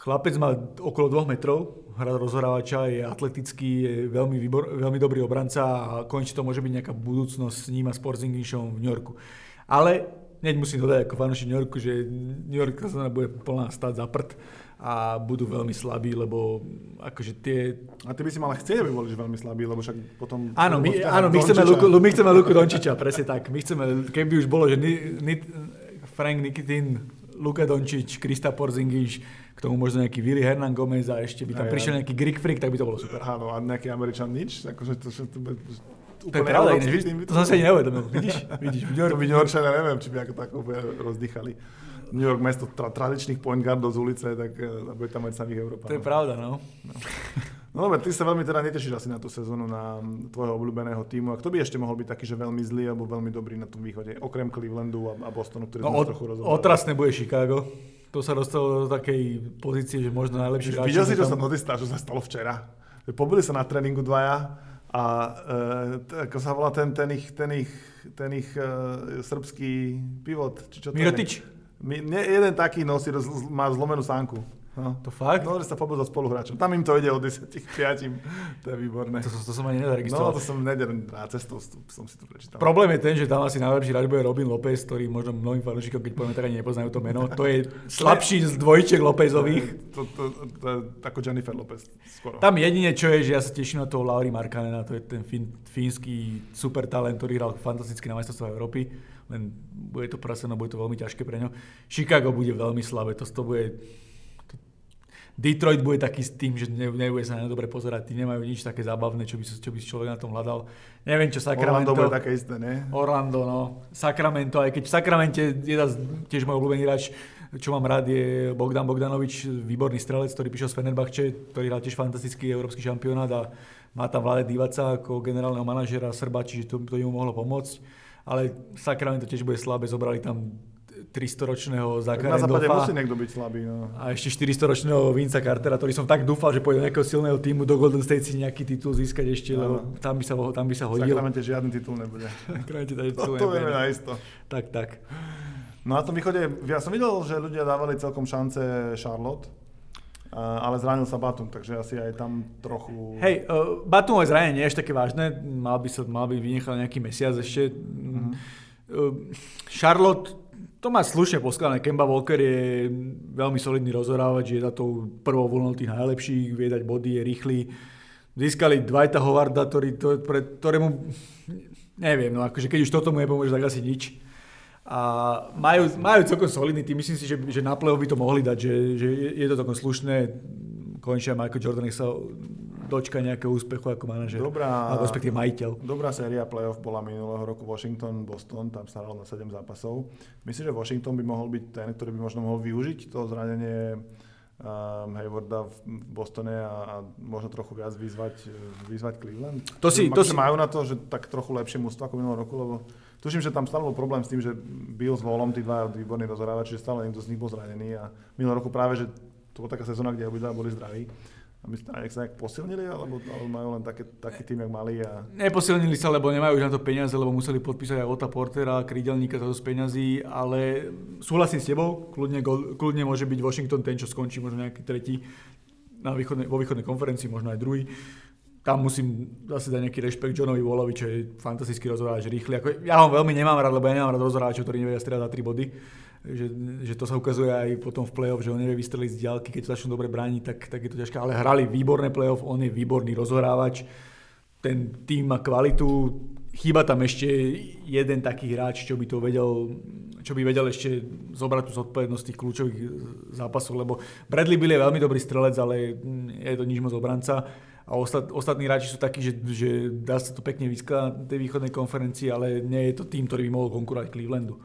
chlapec má okolo 2 metrov, hra rozhorávača, je atletický, je veľmi, výbor, veľmi dobrý obranca a konečne to môže byť nejaká budúcnosť s ním a s Porzingishom v New Yorku. Ale hneď musím dodať ako fanúšik New Yorku, že New York sezóna bude plná stať za prd a budú veľmi slabí, lebo akože tie... A ty by si mal chcieť, aby boli veľmi slabí, lebo však potom... Áno, my, áno, my, chceme, Luku, my chceme Luku Dončiča, presne tak. My chceme, keby už bolo, že ni, ni, Frank Nikitin, Luka Dončič, Krista Porzingis, k tomu možno nejaký Willy Hernan Gomez a ešte by tam aj, prišiel nejaký Greek Freak, tak by to bolo super. Áno, a nejaký Američan nič, akože to, to, to, to je pravda, iné, to som si ani neuvedomil. Vidíš, vidíš. To by New Yorkčania, neviem, či by ako tak rozdýchali. New York mesto tra- tradičných point guardov z ulice, tak uh, bude tam mať samých Európanov. To je pravda, no. no. No dobre, ty sa veľmi teda netešíš asi na tú sezónu, na tvojho obľúbeného týmu. A kto by ešte mohol byť taký, že veľmi zlý alebo veľmi dobrý na tom východe? Okrem Clevelandu a, a Bostonu, ktorý no, sme od, trochu rozobrali. Otrasné bude Chicago. To sa dostalo do takej pozície, že možno najlepší hráč. Videl si, čo sa notista, čo sa stalo včera? Pobili sa na tréningu dvaja a e, ako sa volá ten, ten ich, ten ich, ten ich e, srbský pivot? Či čo Mirotič. My, nie, jeden taký nosí, má zlomenú sánku. No. To fakt? No, že sa pobudol spoluhráčom. Tam im to ide od 10 k 5. To je výborné. To, to som ani nezaregistroval. No, to som nedel na cestou, som si to prečítal. Problém je ten, že tam asi najlepší hráč bude Robin Lopez, ktorý možno mnohým fanúšikom, keď povieme, tak ani nepoznajú to meno. To je (laughs) slabší z dvojček Lopezových. To, to, to, to, ako Jennifer Lopez skoro. Tam jedine, čo je, že ja sa teším na toho Lauri Markanena, to je ten fín, fínsky super talent, ktorý hral fantasticky na majstrovstvách Európy len bude to praseno, bude to veľmi ťažké pre ňo. Chicago bude veľmi slabé, to, to bude Detroit bude taký s tým, že nebude sa na dobre pozerať, tí nemajú nič také zábavné, čo by, čo by človek na tom hľadal. Neviem, čo Sacramento... Orlando bude také isté, ne? Orlando, no. Sacramento, aj keď v Sacramente je tiež môj obľúbený hráč, čo mám rád, je Bogdan Bogdanovič, výborný strelec, ktorý prišiel z Fenerbahče, ktorý hral tiež fantastický európsky šampionát a má tam Vlade Divaca ako generálneho manažera Srba, čiže to, to im mohlo pomôcť ale Sacramento tiež bude slabé, zobrali tam 300-ročného Zaka Na západe musí niekto byť slabý. No. A ešte 400-ročného Vinca Cartera, ktorý som tak dúfal, že pôjde do nejakého silného týmu do Golden State si nejaký titul získať ešte, no. lebo tam by sa, tam by sa hodil. V Sacramente žiadny titul nebude. (laughs) Sacramente titul to, to vieme. Tak, tak. No a na tom východe, ja som videl, že ľudia dávali celkom šance Charlotte, ale zranil sa Batum, takže asi aj tam trochu... Hej, uh, Batumové zranenie nie je také vážne, mal by, sa, mal by vynechal nejaký mesiac ešte. Mm-hmm. Uh, Charlotte, to má slušne poskladané. Kemba Walker je veľmi solidný rozhorávač, je za tou prvou voľnou tých najlepších, vie dať body, je rýchly. Získali Dwighta Howarda, ktorý, to, pre, ktorému, neviem, no akože keď už toto mu nepomôže, tak asi nič a majú, majú celkom solidný tým, myslím si, že, že na play by to mohli dať, že, že je to celkom slušné, konečne Michael Jordan nech sa dočka nejakého úspechu ako manažer, dobrá, alebo respektíve majiteľ. Dobrá séria playoff bola minulého roku Washington-Boston, tam sa na 7 zápasov. Myslím, že Washington by mohol byť ten, ktorý by možno mohol využiť to zranenie um, Haywarda v Bostone a, a možno trochu viac vyzvať, vyzvať Cleveland. To si, to si... majú na to, že tak trochu lepšie mústvo ako minulého roku, lebo Tuším, že tam stále bol problém s tým, že Bill s Volom, tí dva výborní rozhrávači, že stále niekto z nich bol zranený a minulý roku práve, že to bola taká sezóna, kde obidva boli zdraví. A my sa nejak posilnili, alebo, alebo majú len také, taký tým, jak mali? A... Neposilnili sa, lebo nemajú už na to peniaze, lebo museli podpísať aj Ota Portera, krídelníka to z peňazí, ale súhlasím s tebou, kľudne, kľudne môže byť Washington ten, čo skončí možno nejaký tretí na východnej, vo východnej konferencii, možno aj druhý tam musím zase dať nejaký rešpekt Johnovi Wallovi, čo je fantastický rozhoráč, rýchly. Ako, ja ho veľmi nemám rád, lebo ja nemám rád rozhoráčov, ktorí nevedia strieľať za 3 body. Že, že, to sa ukazuje aj potom v play-off, že on nevie vystreliť z diálky, keď začnú dobre brániť, tak, tak je to ťažké. Ale hrali výborné play-off, on je výborný rozhorávač, ten tým má kvalitu, chýba tam ešte jeden taký hráč, čo by to vedel, čo by vedel ešte zobrať tú zodpovednosť tých kľúčových zápasov, lebo Bradley Bill je veľmi dobrý strelec, ale je to nič moc obranca a ostat, ostatní hráči sú takí, že, že dá sa to pekne vyskladať na tej východnej konferencii, ale nie je to tým, ktorý by mohol konkurovať Clevelandu.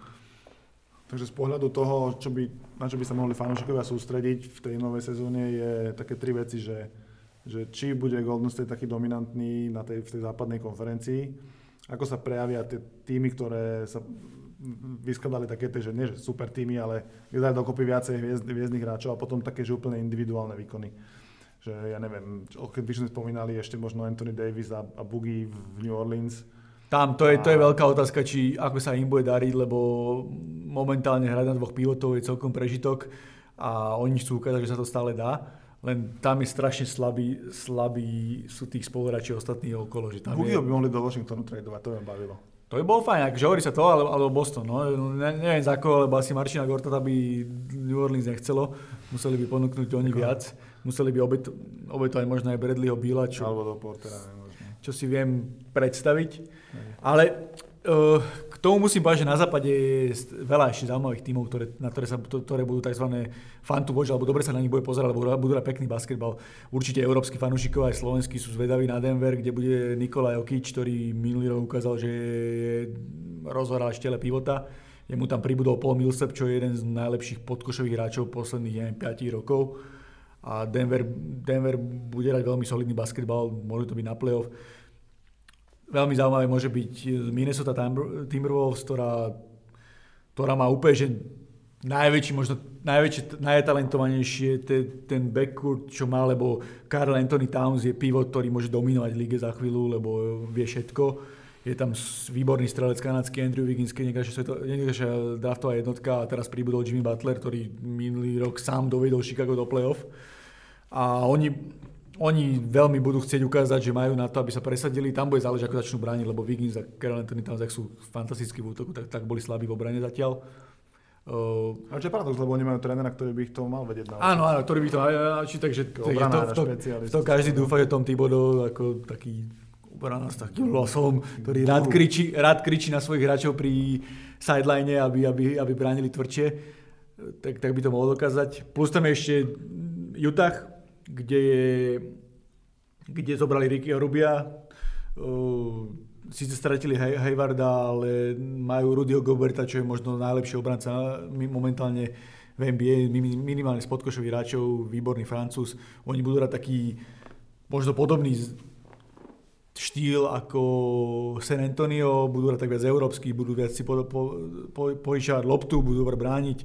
Takže z pohľadu toho, čo by, na čo by sa mohli fanúšikovia sústrediť v tej novej sezóne, je také tri veci, že, že či bude Golden State taký dominantný na tej, v tej západnej konferencii, ako sa prejavia tie týmy, ktoré sa vyskladali také, že nie že super týmy, ale kde dokopy viacej hviezd, hviezdnych hráčov a potom také, že úplne individuálne výkony že ja neviem, keď by sme spomínali ešte možno Anthony Davis a, a Boogie v New Orleans. Tam, to je, to je veľká otázka, či ako sa im bude dariť, lebo momentálne hrať na dvoch pivotov je celkom prežitok a oni chcú ukázať, že sa to stále dá. Len tam je strašne slabý, slabý sú tých spoluhráči ostatní okolo. Že tam Boogie je... by mohli do Washingtonu tradovať, to by bavilo. To by bolo fajn, akože hovorí sa to, alebo, alebo Boston. No. Ne, neviem za koho, lebo asi Marčina Gortata by New Orleans nechcelo. Museli by ponúknuť oni viac. Museli by obeto, obetovať možno aj Bradleyho Billa, čo, Alebo do Portera, nemožno. čo si viem predstaviť. Ale uh, k tomu musím povedať, že na západe je veľa ešte zaujímavých tímov, ktoré, na ktoré, sa, ktoré budú tzv. fan to watch, alebo dobre sa na nich bude pozerať, alebo budú hrať pekný basketbal. Určite európsky fanúšikov aj slovenskí sú zvedaví na Denver, kde bude Nikolaj Okič, ktorý minulý rok ukázal, že je rozhoral štele pivota. Jemu tam pribudol Paul Millsap, čo je jeden z najlepších podkošových hráčov posledných neviem, 5 rokov a Denver, Denver bude hrať veľmi solidný basketbal, môže to byť na playoff. Veľmi zaujímavé môže byť Minnesota Timberwolves, ktorá, ktorá má úplne že najväčší, možno najväčšie, najtalentovanejšie ten, ten backcourt, čo má, lebo Karl Anthony Towns je pivot, ktorý môže dominovať lige za chvíľu, lebo vie všetko. Je tam výborný strelec kanadský Andrew Wiggins, niekdejšia draftová jednotka a teraz pribudol Jimmy Butler, ktorý minulý rok sám dovedol Chicago do playoff. A oni, oni veľmi budú chcieť ukázať, že majú na to, aby sa presadili. Tam bude záležiť, ako začnú brániť, lebo Wiggins a Carol Anthony tam sú fantastickí v útoku, tak, tak boli slabí v obrane zatiaľ. Uh, a čo je paradox, lebo oni majú trénera, ktorý by ich to mal vedieť naučiť. Áno, áno, ktorý by to, či, takže, takže to, to, to, to, každý dúfa, že Tom Thibodeau ako taký obrana s takým hlasom, ktorý rád kričí, rád kričí na svojich hráčov pri sideline, aby, aby, aby bránili tvrdšie, tak, tak by to mohol dokázať. Plus tam je ešte Utah, kde, je, kde zobrali Rickyho Rubia. Uh, síce stratili Haywarda, ale majú Rudyho Goberta, čo je možno najlepší obranca momentálne v NBA, minimálne spodkošových hráčov, výborný Francúz. Oni budú hrať taký možno podobný štýl ako San Antonio, budú hrať tak viac európsky, budú viac si po, po, po, poišať loptu, budú brániť.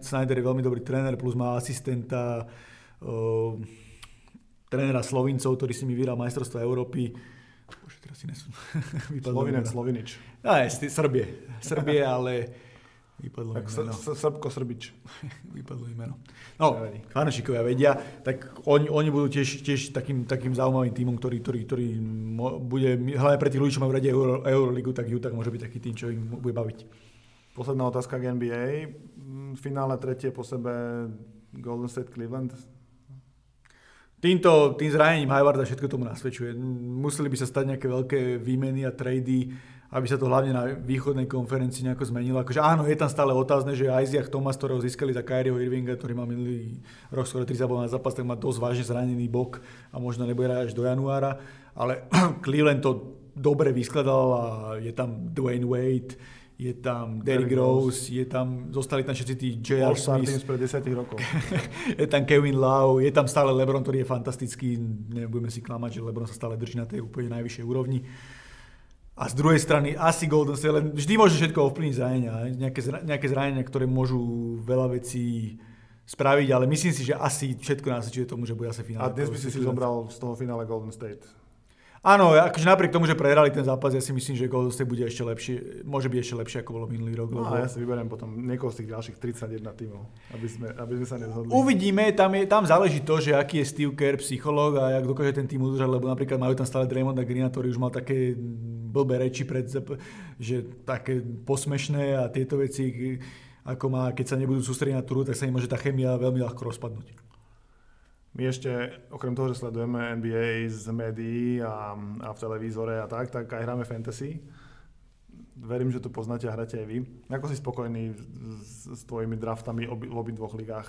Snyder je veľmi dobrý tréner, plus má asistenta trénera Slovincov, ktorý si mi vyhral majstrovstvo Európy. Bože, teraz si nesú. (laughs) Slovinec, Slovinič. Je, Srbie. Srbie, ale vypadlo tak mi meno. Srbko Srbič. (laughs) vypadlo mi meno. No, fanúšikovia vedia, tak oni, oni budú tiež, tiež takým, takým zaujímavým týmom, ktorý, ktorý, ktorý bude, hlavne pre tých ľudí, čo majú radi Euro, Euroligu, tak Utah môže byť taký tým, čo im bude baviť. Posledná otázka k NBA. Finále tretie po sebe Golden State Cleveland Týmto, tým zranením Haywarda všetko tomu nasvedčuje. Museli by sa stať nejaké veľké výmeny a trady, aby sa to hlavne na východnej konferencii nejako zmenilo. Akože áno, je tam stále otázne, že Isaac Thomas, ktorého získali za Kyrieho Irvinga, ktorý má minulý rok skoro 30 na zápas, tak má dosť vážne zranený bok a možno nebude až do januára. Ale (clears throat) Cleveland to dobre vyskladal a je tam Dwayne Wade, je tam Derrick Rose, je tam, zostali tam všetci tí J.R. Smith. pred 10 rokov. (laughs) je tam Kevin Lau, je tam stále LeBron, ktorý je fantastický, nebudeme si klamať, že LeBron sa stále drží na tej úplne najvyššej úrovni. A z druhej strany asi Golden State, len vždy môže všetko ovplyvniť zranenia, nejaké, nejaké zranenia, ktoré môžu veľa vecí spraviť, ale myslím si, že asi všetko nasvedčuje tomu, že bude asi finále. A dnes by si si zobral z toho finále Golden State? Áno, akože napriek tomu, že prehrali ten zápas, ja si myslím, že Golden State bude ešte lepšie, môže byť ešte lepšie, ako bolo minulý rok. No lebo... a ja si vyberiem potom niekoho z tých ďalších 31 tímov, aby sme, aby sme sa nezhodli. Uvidíme, tam, je, tam záleží to, že aký je Steve Kerr, psychológ a jak dokáže ten tým udržať, lebo napríklad majú tam stále Draymonda Greena, ktorý už mal také blbé reči, pred, že také posmešné a tieto veci, ako má, keď sa nebudú sústrediť na túru, tak sa im môže tá chemia veľmi ľahko rozpadnúť. My ešte, okrem toho, že sledujeme NBA z médií a, a v televízore a tak, tak aj hráme fantasy. Verím, že to poznáte a hráte aj vy. Ako si spokojný s, s tvojimi draftami obi, v obi dvoch ligách?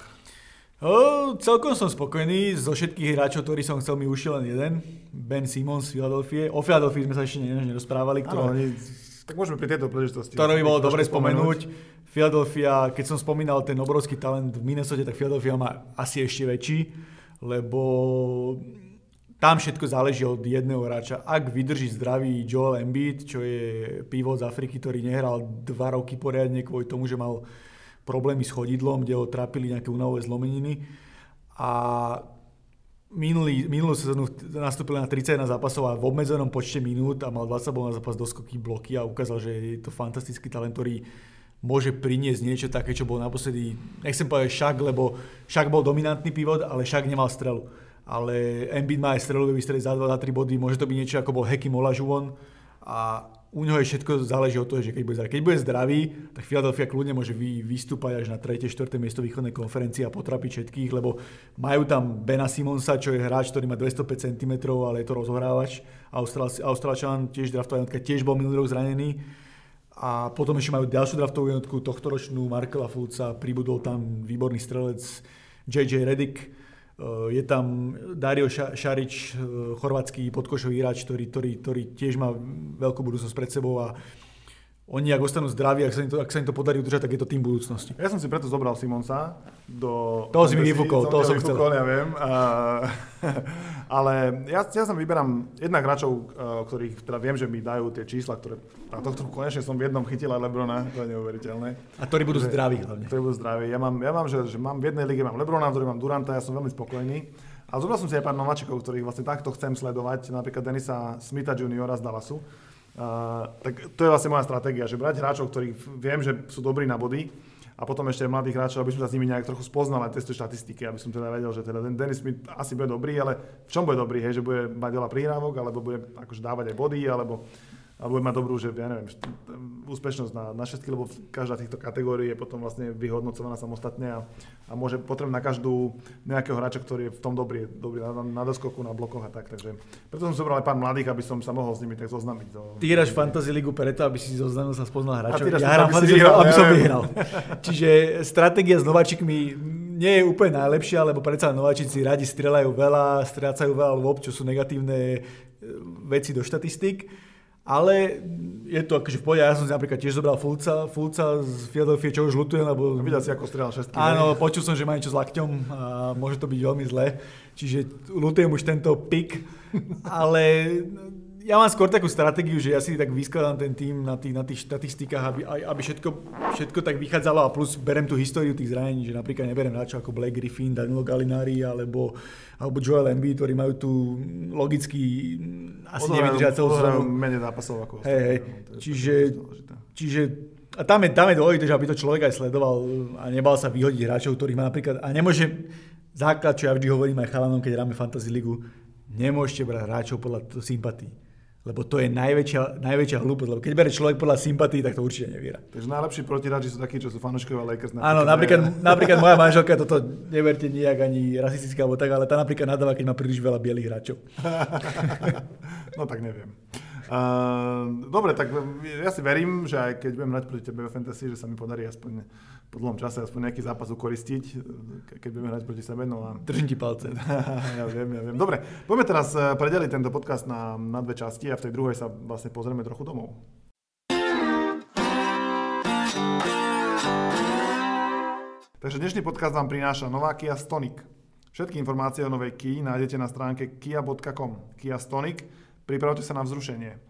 O, celkom som spokojný. Zo všetkých hráčov, ktorí som chcel, mi ušiel len jeden. Ben Simmons z Philadelphia. O Philadelphia sme sa ešte nerozprávali. Ktorá... Ano, tak môžeme pri tejto príležitosti. To by bolo dobre spomenúť. Philadelphia, keď som spomínal ten obrovský talent v Minnesota, tak Philadelphia má asi ešte väčší lebo tam všetko záleží od jedného hráča. Ak vydrží zdravý Joel Embiid, čo je pivo z Afriky, ktorý nehral dva roky poriadne kvôli tomu, že mal problémy s chodidlom, kde ho trápili nejaké únavové zlomeniny. A minulý, minulú sezónu nastúpil na 31 zápasov a v obmedzenom počte minút a mal 20 bol na zápas doskoky bloky a ukázal, že je to fantastický talent, ktorý môže priniesť niečo také, čo bol naposledy, nechcem povedať šak, lebo šak bol dominantný pivot, ale šak nemal strelu. Ale Embiid má aj strelu, vie vystreliť za 2 3 body, môže to byť niečo ako bol Hekim Olajuwon a u neho je všetko záleží od toho, že keď bude zdravý. Keď bude zdravý, tak Philadelphia kľudne môže vy, vystúpať až na 3. 4. miesto východnej konferencie a potrapiť všetkých, lebo majú tam Bena Simonsa, čo je hráč, ktorý má 205 cm, ale je to rozhrávač. Austrálčan tiež draftová tiež bol minulý rok zranený. A potom ešte majú ďalšiu draftovú jednotku, tohtoročnú Markela Fulca, pribudol tam výborný strelec JJ Redick, Eh, je tam Dario Šarič, eh, chorvátsky podkošový hráč, ktorý, ktorý, ktorý tiež má veľkú budúcnosť pred sebou a oni, ak ostanú zdraví, ak sa, im to, ak sa im to podarí udržať, tak je to tým budúcnosti. Ja som si preto zobral Simonsa do... Toho si mi vyfúkol, toho som chcel. Ja viem. Uh, (laughs) ale ja, ja som vyberám jednak hráčov, uh, ktorých teda viem, že mi dajú tie čísla, ktoré... A tohto konečne som v jednom chytil aj Lebrona, to je neuveriteľné. A ktorí budú zdraví hlavne. Ktorí budú zdraví. Ja mám, ja mám že, že mám v jednej lige mám Lebrona, v druhej mám Duranta, ja som veľmi spokojný. A zobral som si aj pár nováčikov, ktorých vlastne takto chcem sledovať, napríklad Denisa Smitha juniora z Dallasu Tak to je vlastne moja stratégia, že brať hráčov, ktorých viem, že sú dobrí na body a potom ešte mladých hráčov, aby som sa s nimi nejak trochu spoznal aj testy štatistiky, aby som teda vedel, že teda ten Dennis Smith asi bude dobrý, ale v čom bude dobrý, hej, že bude mať veľa prihrávok, alebo bude akože dávať aj body, alebo alebo bude mať dobrú, že ja neviem, úspešnosť na, na všetky, lebo každá týchto kategórií je potom vlastne vyhodnocovaná samostatne a, a môže potrebovať na každú nejakého hráča, ktorý je v tom dobrý, dobrý na, na doskoku, na blokoch a tak. Takže preto som zobral aj pár mladých, aby som sa mohol s nimi tak zoznamiť. To... Ty hráš Fantasy Ligu preto, aby si zoznamil sa spoznal hráčov. Ja hrám Fantasy Ligu, aby som vyhral. Čiže stratégia s nováčikmi nie je úplne najlepšia, lebo predsa nováčici radi strelajú veľa, strácajú veľa lob, čo sú negatívne e, veci do štatistík ale je to akože v pohode. Ja som si napríklad tiež zobral Fulca, Fulca z Philadelphia, čo už lutujem, lebo... Videl si, ako strelal šestky. Áno, ne? počul som, že má niečo s lakťom a môže to byť veľmi zlé. Čiže lutujem už tento pik, (laughs) ale ja mám skôr takú stratégiu, že ja si tak vyskladám ten tým na tých, na tých štatistikách, aby, aby všetko, všetko tak vychádzalo a plus berem tú históriu tých zranení, že napríklad neberem hráčov ako Blake Griffin, Danilo Gallinari alebo, alebo Joel Embiid, ktorí majú tu logicky asi nevydržať celú sezónu. menej zápasov ako hey, hey. Čiže, čiže a tam je, tam je dôležité, že aby to človek aj sledoval a nebal sa vyhodiť hráčov, ktorých má napríklad, a nemôže, základ, čo ja vždy hovorím aj chalanom, keď hráme Fantasy Ligu, nemôžete brať hráčov podľa sympatí. Lebo to je najväčšia, najväčšia hlúposť, lebo keď berie človek podľa sympatí, tak to určite neviera. Takže najlepší protihráči sú takí, čo sú fanúškovia Lakers. Áno, napríklad, napríklad moja manželka, toto neverte nijak ani rasistické alebo tak, ale tá napríklad nadáva, keď má príliš veľa bielých hráčov. (laughs) no tak neviem. Uh, dobre, tak ja si verím, že aj keď budem hrať proti tebe v Fantasy, že sa mi podarí aspoň po dlhom čase aspoň nejaký zápas ukoristiť, keď budeme hrať proti sebe. No a... Držím ti palce. (laughs) ja viem, ja viem. Dobre, poďme teraz eh, predeliť tento podcast na, na dve časti a v tej druhej sa vlastne pozrieme trochu domov. Takže dnešný podcast vám prináša nová Kia Stonic. Všetky informácie o novej Kia nájdete na stránke kia.com. Kia Stonic pripravte sa na vzrušenie.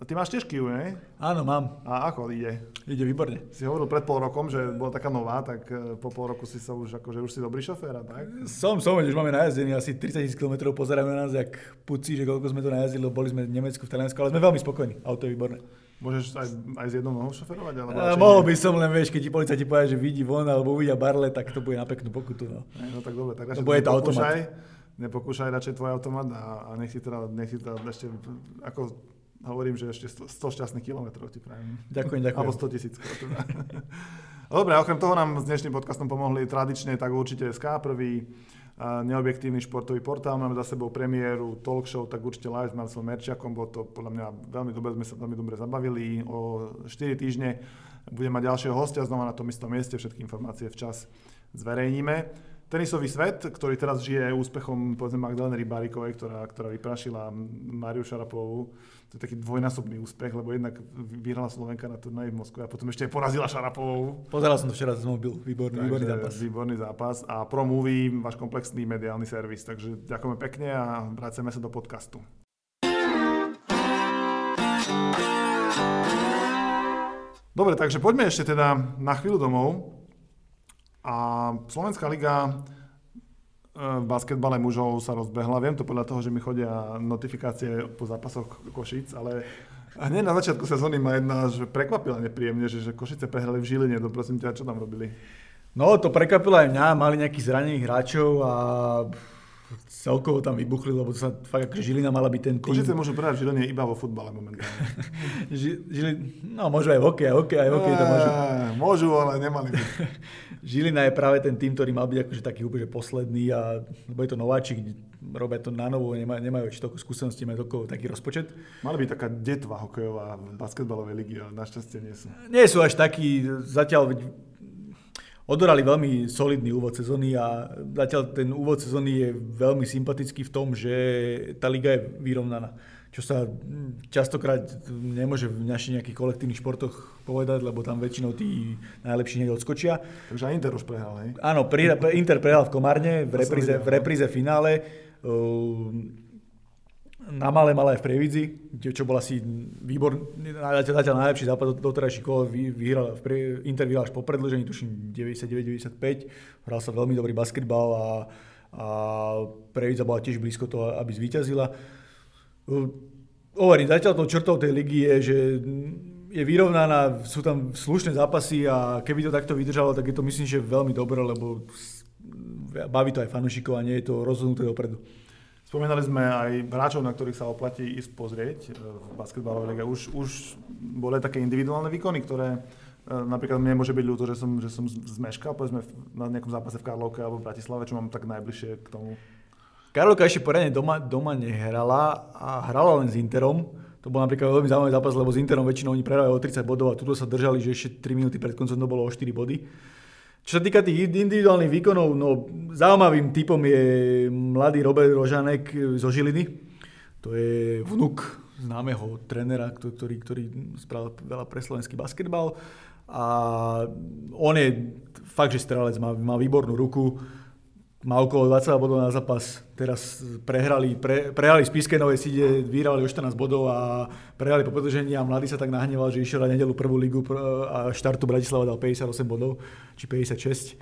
Ty máš tiež Kiu, ne? Áno, mám. A ako ide? Ide výborne. Si hovoril pred pol rokom, že bola taká nová, tak e, po pol roku si sa už, akože už si dobrý šofér, tak? Som, som, už máme najazdený asi 30 000 km, pozeráme na nás, jak puci, že koľko sme to najazdili, boli sme v Nemecku, v Taliansku, ale sme veľmi spokojní, auto je výborné. Môžeš aj, aj s jednou nohou šoferovať? Alebo a, mohol by som len, vieš, keď ti policajti povedia, že vidí von alebo uvidia barle, tak to bude na peknú pokutu. No, no tak dobre, tak radšej bude to automat. Nepokúšaj radšej tvoj automat a, a nech si teda, nech si teda ešte ako hovorím, že ešte 100, 100 šťastných kilometrov ti prajem. Ďakujem, ďakujem. Alebo 100 tisíc. (laughs) Dobre, okrem toho nám s dnešným podcastom pomohli tradične tak určite SK, prvý neobjektívny športový portál. Máme za sebou premiéru talk show, tak určite live s Marcelom Merčiakom. Bolo to podľa mňa veľmi dobre, sme sa veľmi dobre zabavili. O 4 týždne budeme mať ďalšieho hostia znova na tom istom mieste. Všetky informácie včas zverejníme. Tenisový svet, ktorý teraz žije úspechom povedzme Magdaleny Rybárikovej, ktorá, ktorá vyprašila Mariu Šarapovú to je taký dvojnásobný úspech, lebo jednak vyhrala Slovenka na turnaji v Moskve a potom ešte aj porazila Šarapovou. Pozeral som to včera cez mobil, výborný, takže, výborný zápas. Výborný zápas a Pro Movie, váš komplexný mediálny servis, takže ďakujeme pekne a vraceme sa do podcastu. Dobre, takže poďme ešte teda na chvíľu domov. A Slovenská liga v basketbale mužov sa rozbehla. Viem to podľa toho, že mi chodia notifikácie po zápasoch Košic, ale hneď na začiatku sezóny ma jedna že prekvapila nepríjemne, že, že Košice prehrali v Žiline. To prosím ťa, čo tam robili? No, to prekvapilo aj mňa. Mali nejakých zranených hráčov a celkovo tam vybuchli, lebo sa fakt akože Žilina mala byť ten tým. Košice môžu prehrať Žiline iba vo futbale momentálne. (laughs) Žili, no môžu aj v hokeji, hokej, aj hokej to môžu. Môžu, ale nemali by. (laughs) Žilina je práve ten tým, ktorý mal byť akože taký úplne posledný a lebo je to nováčik, robia to na novo, nemajú, nemajú ešte toľko skúseností, majú toľko, taký rozpočet. Mali by taká detva hokejová v basketbalovej ligy, ale našťastie nie sú. Nie sú až takí, zatiaľ odorali veľmi solidný úvod sezóny a zatiaľ ten úvod sezóny je veľmi sympatický v tom, že tá liga je vyrovnaná. Čo sa častokrát nemôže v našich nejakých kolektívnych športoch povedať, lebo tam väčšinou tí najlepší hneď odskočia. Takže aj Inter už prehral, hej? Áno, Inter prehral v Komárne v repríze, v repríze finále. Ehm, na malé, malé v Previdzi, čo bol asi výbor, zatiaľ najlepší západ doterajší kolo, vyhral, v pre, Inter vyhral až po predlžení, tuším 99-95, hral sa veľmi dobrý basketbal a, a Previdza bola tiež blízko toho, aby zvíťazila. Hovorím, zatiaľ to črtou tej ligy je, že je vyrovnaná, sú tam slušné zápasy a keby to takto vydržalo, tak je to myslím, že veľmi dobré, lebo baví to aj fanúšikov a nie je to rozhodnuté dopredu. Spomínali sme aj hráčov, na ktorých sa oplatí ísť pozrieť e, v basketbalovej lige. Už, už boli také individuálne výkony, ktoré e, napríklad mne môže byť ľúto, že som, že som zmeškal, povedzme na nejakom zápase v Karlovke alebo v Bratislave, čo mám tak najbližšie k tomu. Karlovka ešte poriadne doma, doma nehrala a hrala len s Interom. To bol napríklad veľmi zaujímavý zápas, lebo s Interom väčšinou oni prehrávajú o 30 bodov a tuto sa držali, že ešte 3 minúty pred koncom to bolo o 4 body. Čo sa týka tých individuálnych výkonov, no zaujímavým typom je mladý Robert Rožanek zo Žiliny. To je vnuk známeho trénera, ktorý, ktorý spravil veľa pre slovenský basketbal. A on je fakt, že strelec, má, má výbornú ruku má okolo 20 bodov na zápas. Teraz prehrali, pre, prehrali z Pískenovej síde, vyhrali o 14 bodov a prehrali po predlžení a mladý sa tak nahneval, že išiel na nedelu prvú ligu a štartu Bratislava dal 58 bodov, či 56.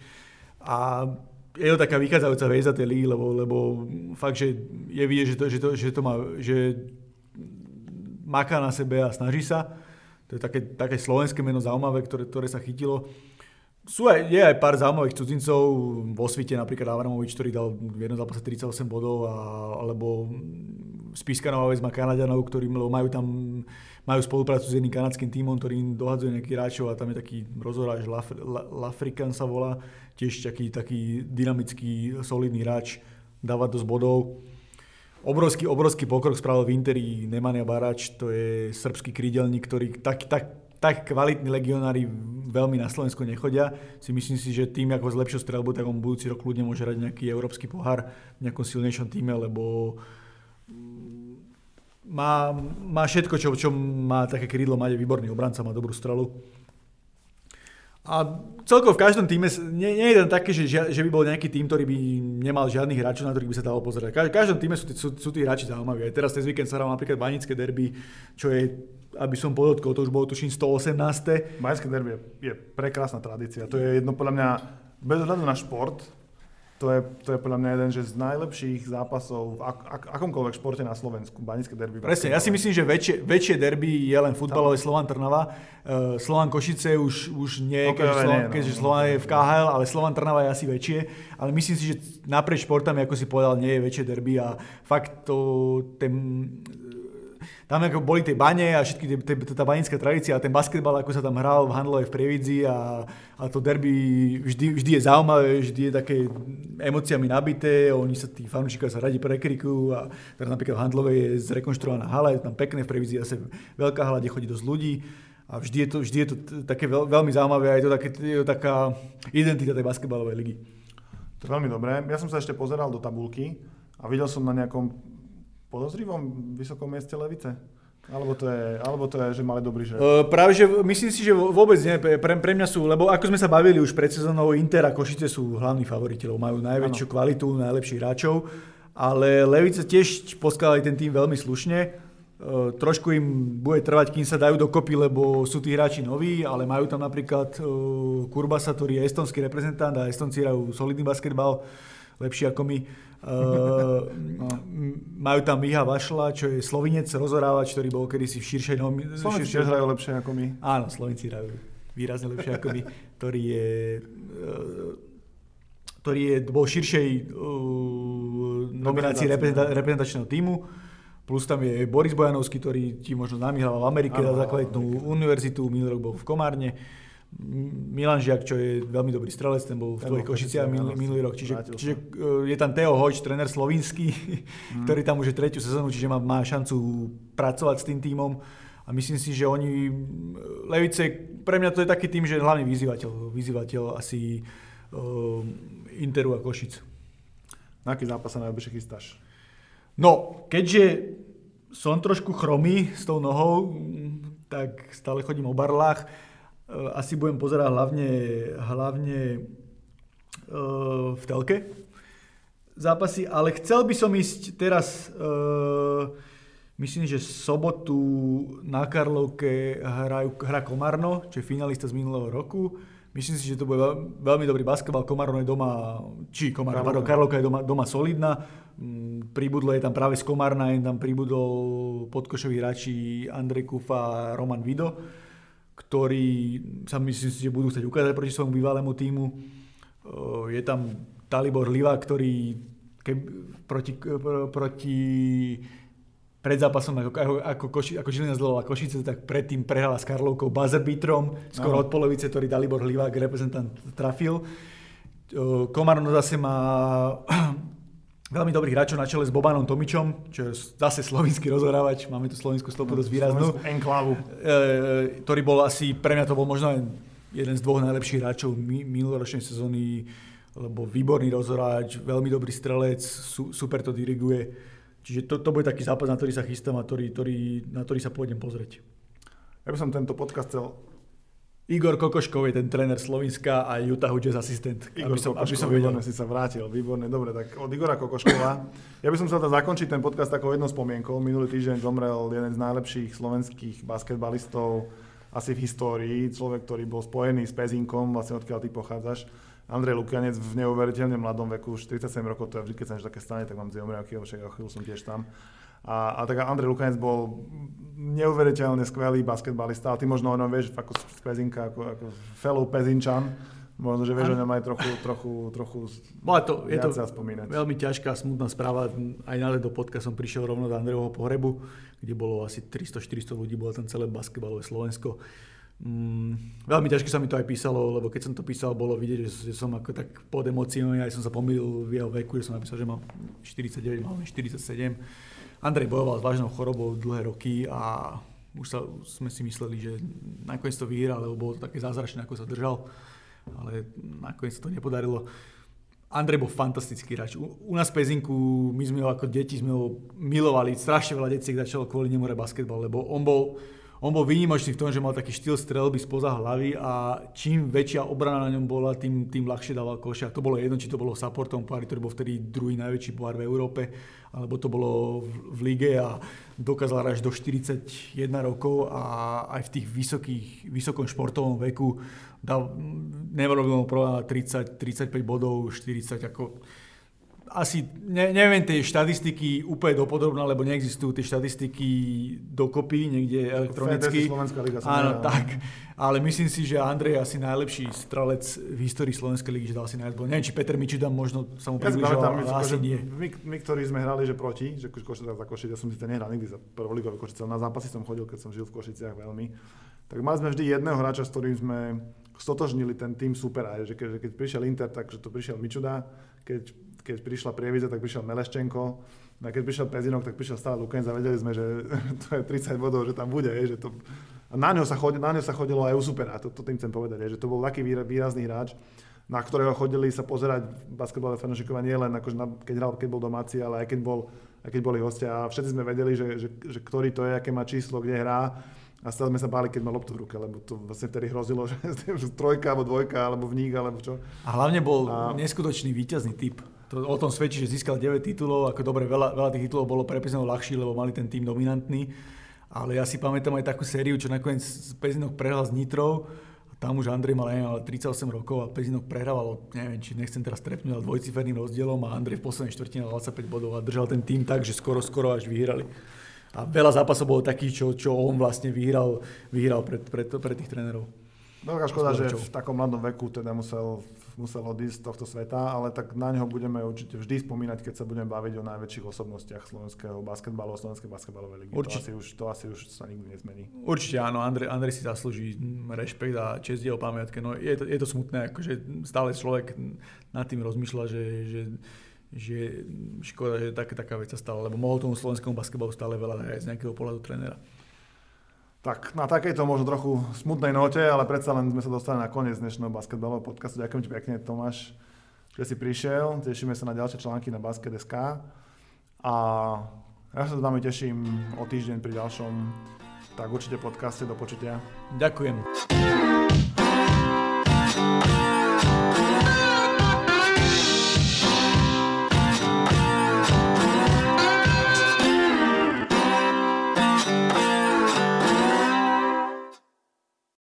A je to taká vychádzajúca hviezda tej ligy, lebo, lebo fakt, že je vidieť, že to, že to, že to má, že maká na sebe a snaží sa. To je také, také slovenské meno zaujímavé, ktoré, ktoré sa chytilo sú aj, je aj pár zaujímavých cudzincov, vo svite napríklad Avramovič, ktorý dal v jednom zápase 38 bodov, a, alebo Spiska Nová má Kanadianov, ktorí majú tam majú spoluprácu s jedným kanadským tímom, ktorý im dohadzuje nejakých hráčov a tam je taký rozhoráč, Lafrikan sa volá, tiež taký, taký dynamický, solidný hráč, dáva dosť bodov. Obrovský, obrovský pokrok spravil v Interi Nemanja Barač, to je srbský krídelník, ktorý tak, tak, tak kvalitní legionári veľmi na Slovensku nechodia. Si myslím si, že tým, ako zlepšil strelbu, tak on budúci rok ľudia môže hrať nejaký európsky pohár v nejakom silnejšom týme, lebo má, má všetko, čo, čo má také krídlo, má výborný obranca, má dobrú strelu. A celkovo v každom týme, nie, nie je to také, že, že by bol nejaký tým, ktorý by nemal žiadnych hráčov, na ktorých by sa dalo pozerať. V každom týme sú, tí, sú, sú tí hráči zaujímaví. Aj teraz cez víkend sa hral napríklad Vanické derby, čo je, aby som podotkol, to už bolo tuším 118. Vanické derby je, je prekrásna tradícia. To je jedno podľa mňa, bez ohľadu na šport, to je, to je podľa mňa jeden že z najlepších zápasov v ak, ak, akomkoľvek športe na Slovensku. Banické derby. Presne, ja si myslím, že väčšie, väčšie derby je len futbalové Slovan Trnava. Uh, Slovan Košice už, už nie, okay, keďže, Slovan, nie, no. keďže Slovan je v KHL, ale Slovan Trnava je asi väčšie. Ale myslím si, že naprieč športami, ako si povedal, nie je väčšie derby a fakt to, ten, tam ako boli tie bane a všetky tie, tie, tá banická tradícia a ten basketbal, ako sa tam hral v Handlovej v Prievidzi a, a to derby vždy, vždy je zaujímavé, vždy je také emóciami nabité, oni sa, tí fanúšikovia sa radi prekrikujú a teraz napríklad v Handlovej je zrekonštruovaná hala, je tam pekné v Prievidzi, zase veľká hala, kde chodí dosť ľudí a vždy je to, vždy je to také veľ, veľmi zaujímavé a je to, také, je to taká identita tej basketbalovej ligy. To je veľmi dobré. Ja som sa ešte pozeral do tabulky a videl som na nejakom podozrivom vysokom mieste Levice? Alebo to, je, alebo to je, že mali dobrý žreb? Uh, práve, že myslím si, že vôbec nie. Pre, pre mňa sú, lebo ako sme sa bavili už pred sezónou, Inter a Košice sú hlavní favoriti, lebo majú najväčšiu ano. kvalitu, najlepších hráčov. Ale Levice tiež poskladali ten tým veľmi slušne. Uh, trošku im bude trvať, kým sa dajú dokopy, lebo sú tí hráči noví, ale majú tam napríklad uh, Kurbasa, ktorý je estonský reprezentant a Estonci hrajú solidný basketbal, lepší ako my. Uh, no. Majú tam Miha Vašla, čo je slovinec, rozorávač, ktorý bol kedysi v širšej... Nomi- Slovenci širšej... hrajú lepšie ako my. Áno, Slovenci hrajú výrazne lepšie ako my, ktorý je... Uh, ktorý je, bol širšej uh, nominácii reprezenta- reprezentačného týmu. Plus tam je Boris Bojanovský, ktorý ti možno známy hral v Amerike na základnú univerzitu, minulý rok bol v Komárne. Milan Žiak, čo je veľmi dobrý strelec, ten bol v tvojich Košiciach minulý, minulý rok. Čiže, čiže je tam Teo Hojč, tréner slovinský, mm. ktorý tam už je tretiu sezónu, čiže má, má šancu pracovať s tým tímom. A myslím si, že oni, Levice, pre mňa to je taký tým, že hlavný vyzývateľ, vyzývateľ asi uh, Interu a Košic. Na aký zápas sa najbližšie chystáš? No, keďže som trošku chromý s tou nohou, tak stále chodím o barlách asi budem pozerať hlavne, hlavne uh, v telke zápasy, ale chcel by som ísť teraz, uh, myslím, že sobotu na Karlovke hrajú, hra Komarno, čo je finalista z minulého roku. Myslím si, že to bude veľmi dobrý basketbal. Komarno je doma, či Komarno, pardon, Karlovka je doma, doma solidná. Mm, pribudlo je tam práve z Komarna, je tam pribudol podkošoví hráči Andrej Kufa a Roman Vido ktorí sa myslím si, že budú chcieť ukázať proti svojmu bývalému týmu. Je tam Talibor Liva, ktorý ke, proti, proti pred zápasom ako, ako, ako, Koši, ako Žilina zlovala Košice, tak predtým prehrala s Karlovkou Buzzerbeatrom, skoro od polovice, ktorý Dalibor Livák, reprezentant, trafil. Komarno zase má veľmi dobrých hráčov na čele s Bobanom Tomičom, čo je zase slovinský rozhrávač, máme tu slovenskú stopu dosť výraznú. Enklávu. E, ktorý bol asi, pre mňa to bol možno jeden z dvoch najlepších hráčov minuloročnej sezóny, lebo výborný rozhráč, veľmi dobrý strelec, su, super to diriguje. Čiže to, to bude taký zápas, na ktorý sa chystám a ktorý, ktorý, na ktorý sa pôjdem pozrieť. Ja by som tento podcast chcel Igor Kokoškov je ten tréner Slovenska a Utah Jazz asistent. Igor aby som, aby som výborne si sa vrátil, výborne. Dobre, tak od Igora Kokoškova. Ja by som chcel zakončiť ten podcast takou jednou spomienkou. Minulý týždeň zomrel jeden z najlepších slovenských basketbalistov asi v histórii. Človek, ktorý bol spojený s Pezinkom, vlastne odkiaľ ty pochádzaš. Andrej Lukianec v neuveriteľne mladom veku, už 47 rokov, to je vždy, keď sa niečo také stane, tak mám zjomriavky, však o chvíľu som tiež tam. A, a tak Andrej Lukanec bol neuveriteľne skvelý basketbalista, ale ty možno o ňom vieš ako z Pezinka, ako, ako fellow Pezinčan. Možno, že vieš o ňom aj trochu, trochu, trochu Bola to, je to spomínať. veľmi ťažká, smutná správa. Aj na do podcast som prišiel rovno do Andrejovho pohrebu, kde bolo asi 300-400 ľudí, bolo tam celé basketbalové Slovensko. Mm, veľmi ťažko sa mi to aj písalo, lebo keď som to písal, bolo vidieť, že, že som ako tak pod emóciami, aj som sa pomýlil v jeho veku, že som napísal, že mám 49, mal 47 Andrej bojoval s vážnou chorobou dlhé roky a už sa, sme si mysleli, že nakoniec to vyhrá, lebo bolo to také zázračné, ako sa držal, ale nakoniec sa to nepodarilo. Andrej bol fantastický hráč. U, u nás v Pezinku, my sme ho ako deti sme ho milovali, strašne veľa detí začalo kvôli nemu basketbal, lebo on bol, on bol výnimočný v tom, že mal taký štýl strelby spoza hlavy a čím väčšia obrana na ňom bola, tým, tým ľahšie dával koša. To bolo jedno, či to bolo supportom pohári, ktorý bol vtedy druhý najväčší pohár v Európe, alebo to bolo v, v lige a dokázal až do 41 rokov a aj v tých vysokých, vysokom športovom veku dal, nerobil problém 30, 35 bodov, 40 ako asi ne, neviem tie štatistiky úplne dopodrobná, lebo neexistujú tie štatistiky dokopy niekde elektronicky. Liga Áno, tak. Ale myslím si, že Andrej je asi najlepší strelec v histórii Slovenskej ligy, že dal si najviac Neviem, či Peter Mičidam možno sa mu približoval, ja ale asi nie. My, my, ktorí sme hrali, že proti, že Košice za Košice, ja som si to nehral nikdy za prvoligové Košice, na zápasy som chodil, keď som žil v Košiciach veľmi. Tak mali sme vždy jedného hráča, s ktorým sme stotožnili ten tým super, aj, že keď, že keď prišiel Inter, tak že to prišiel Mičuda, keď keď prišla Prievidza, tak prišiel Meleščenko, a keď prišiel Pezinok, tak prišiel stále Lukenz a vedeli sme, že (laughs) to je 30 bodov, že tam bude, že to... A na ňo sa, chodilo, na ňo sa chodilo aj u supera, to, to tým chcem povedať, že to bol taký výrazný hráč, na ktorého chodili sa pozerať basketbalové fanúšikovia nie len akože na, keď hral, keď bol domáci, ale aj keď, bol, aj keď boli hostia. A všetci sme vedeli, že, že, že ktorý to je, aké má číslo, kde hrá. A stále sme sa báli, keď mal loptu v ruke, lebo to vlastne vtedy hrozilo, (laughs) že trojka alebo dvojka, alebo vník, alebo čo. A hlavne bol a... neskutočný víťazný typ. To o tom svedčí, že získal 9 titulov, ako dobre, veľa, veľa tých titulov bolo pre Pezinov ľahší, lebo mali ten tým dominantný. Ale ja si pamätám aj takú sériu, čo nakoniec Pezinok prehral s Nitrou. Tam už Andrej mal, neviem, 38 rokov a Pezinok prehrával, neviem, či nechcem teraz trepnúť, ale dvojciferným rozdielom a Andrej v poslednej štvrtine 25 bodov a držal ten tým tak, že skoro, skoro až vyhrali. A veľa zápasov bolo takých, čo, čo on vlastne vyhral, vyhral pre, pre, pre tých trénerov. Veľká škoda, že v takom mladom veku teda musel musel odísť z tohto sveta, ale tak na neho budeme určite vždy spomínať, keď sa budeme baviť o najväčších osobnostiach slovenského basketbalu, slovenskej basketbalovej ligy. Určite. To, asi už, to asi už sa nikdy nezmení. Určite áno, Andrej, Andrej si zaslúži rešpekt a čest jeho pamiatke. No, je, to, je to smutné, akože stále človek nad tým rozmýšľa, že, že že škoda, že tak, taká vec sa stala, lebo mohol tomu slovenskému basketbalu stále veľa aj z nejakého pohľadu trénera. Tak na takejto možno trochu smutnej note, ale predsa len sme sa dostali na koniec dnešného basketbalového podcastu. Ďakujem ti pekne, Tomáš, že si prišiel. Tešíme sa na ďalšie články na basket.sk. A ja sa s vami teším o týždeň pri ďalšom tak určite podcaste do počutia. Ďakujem.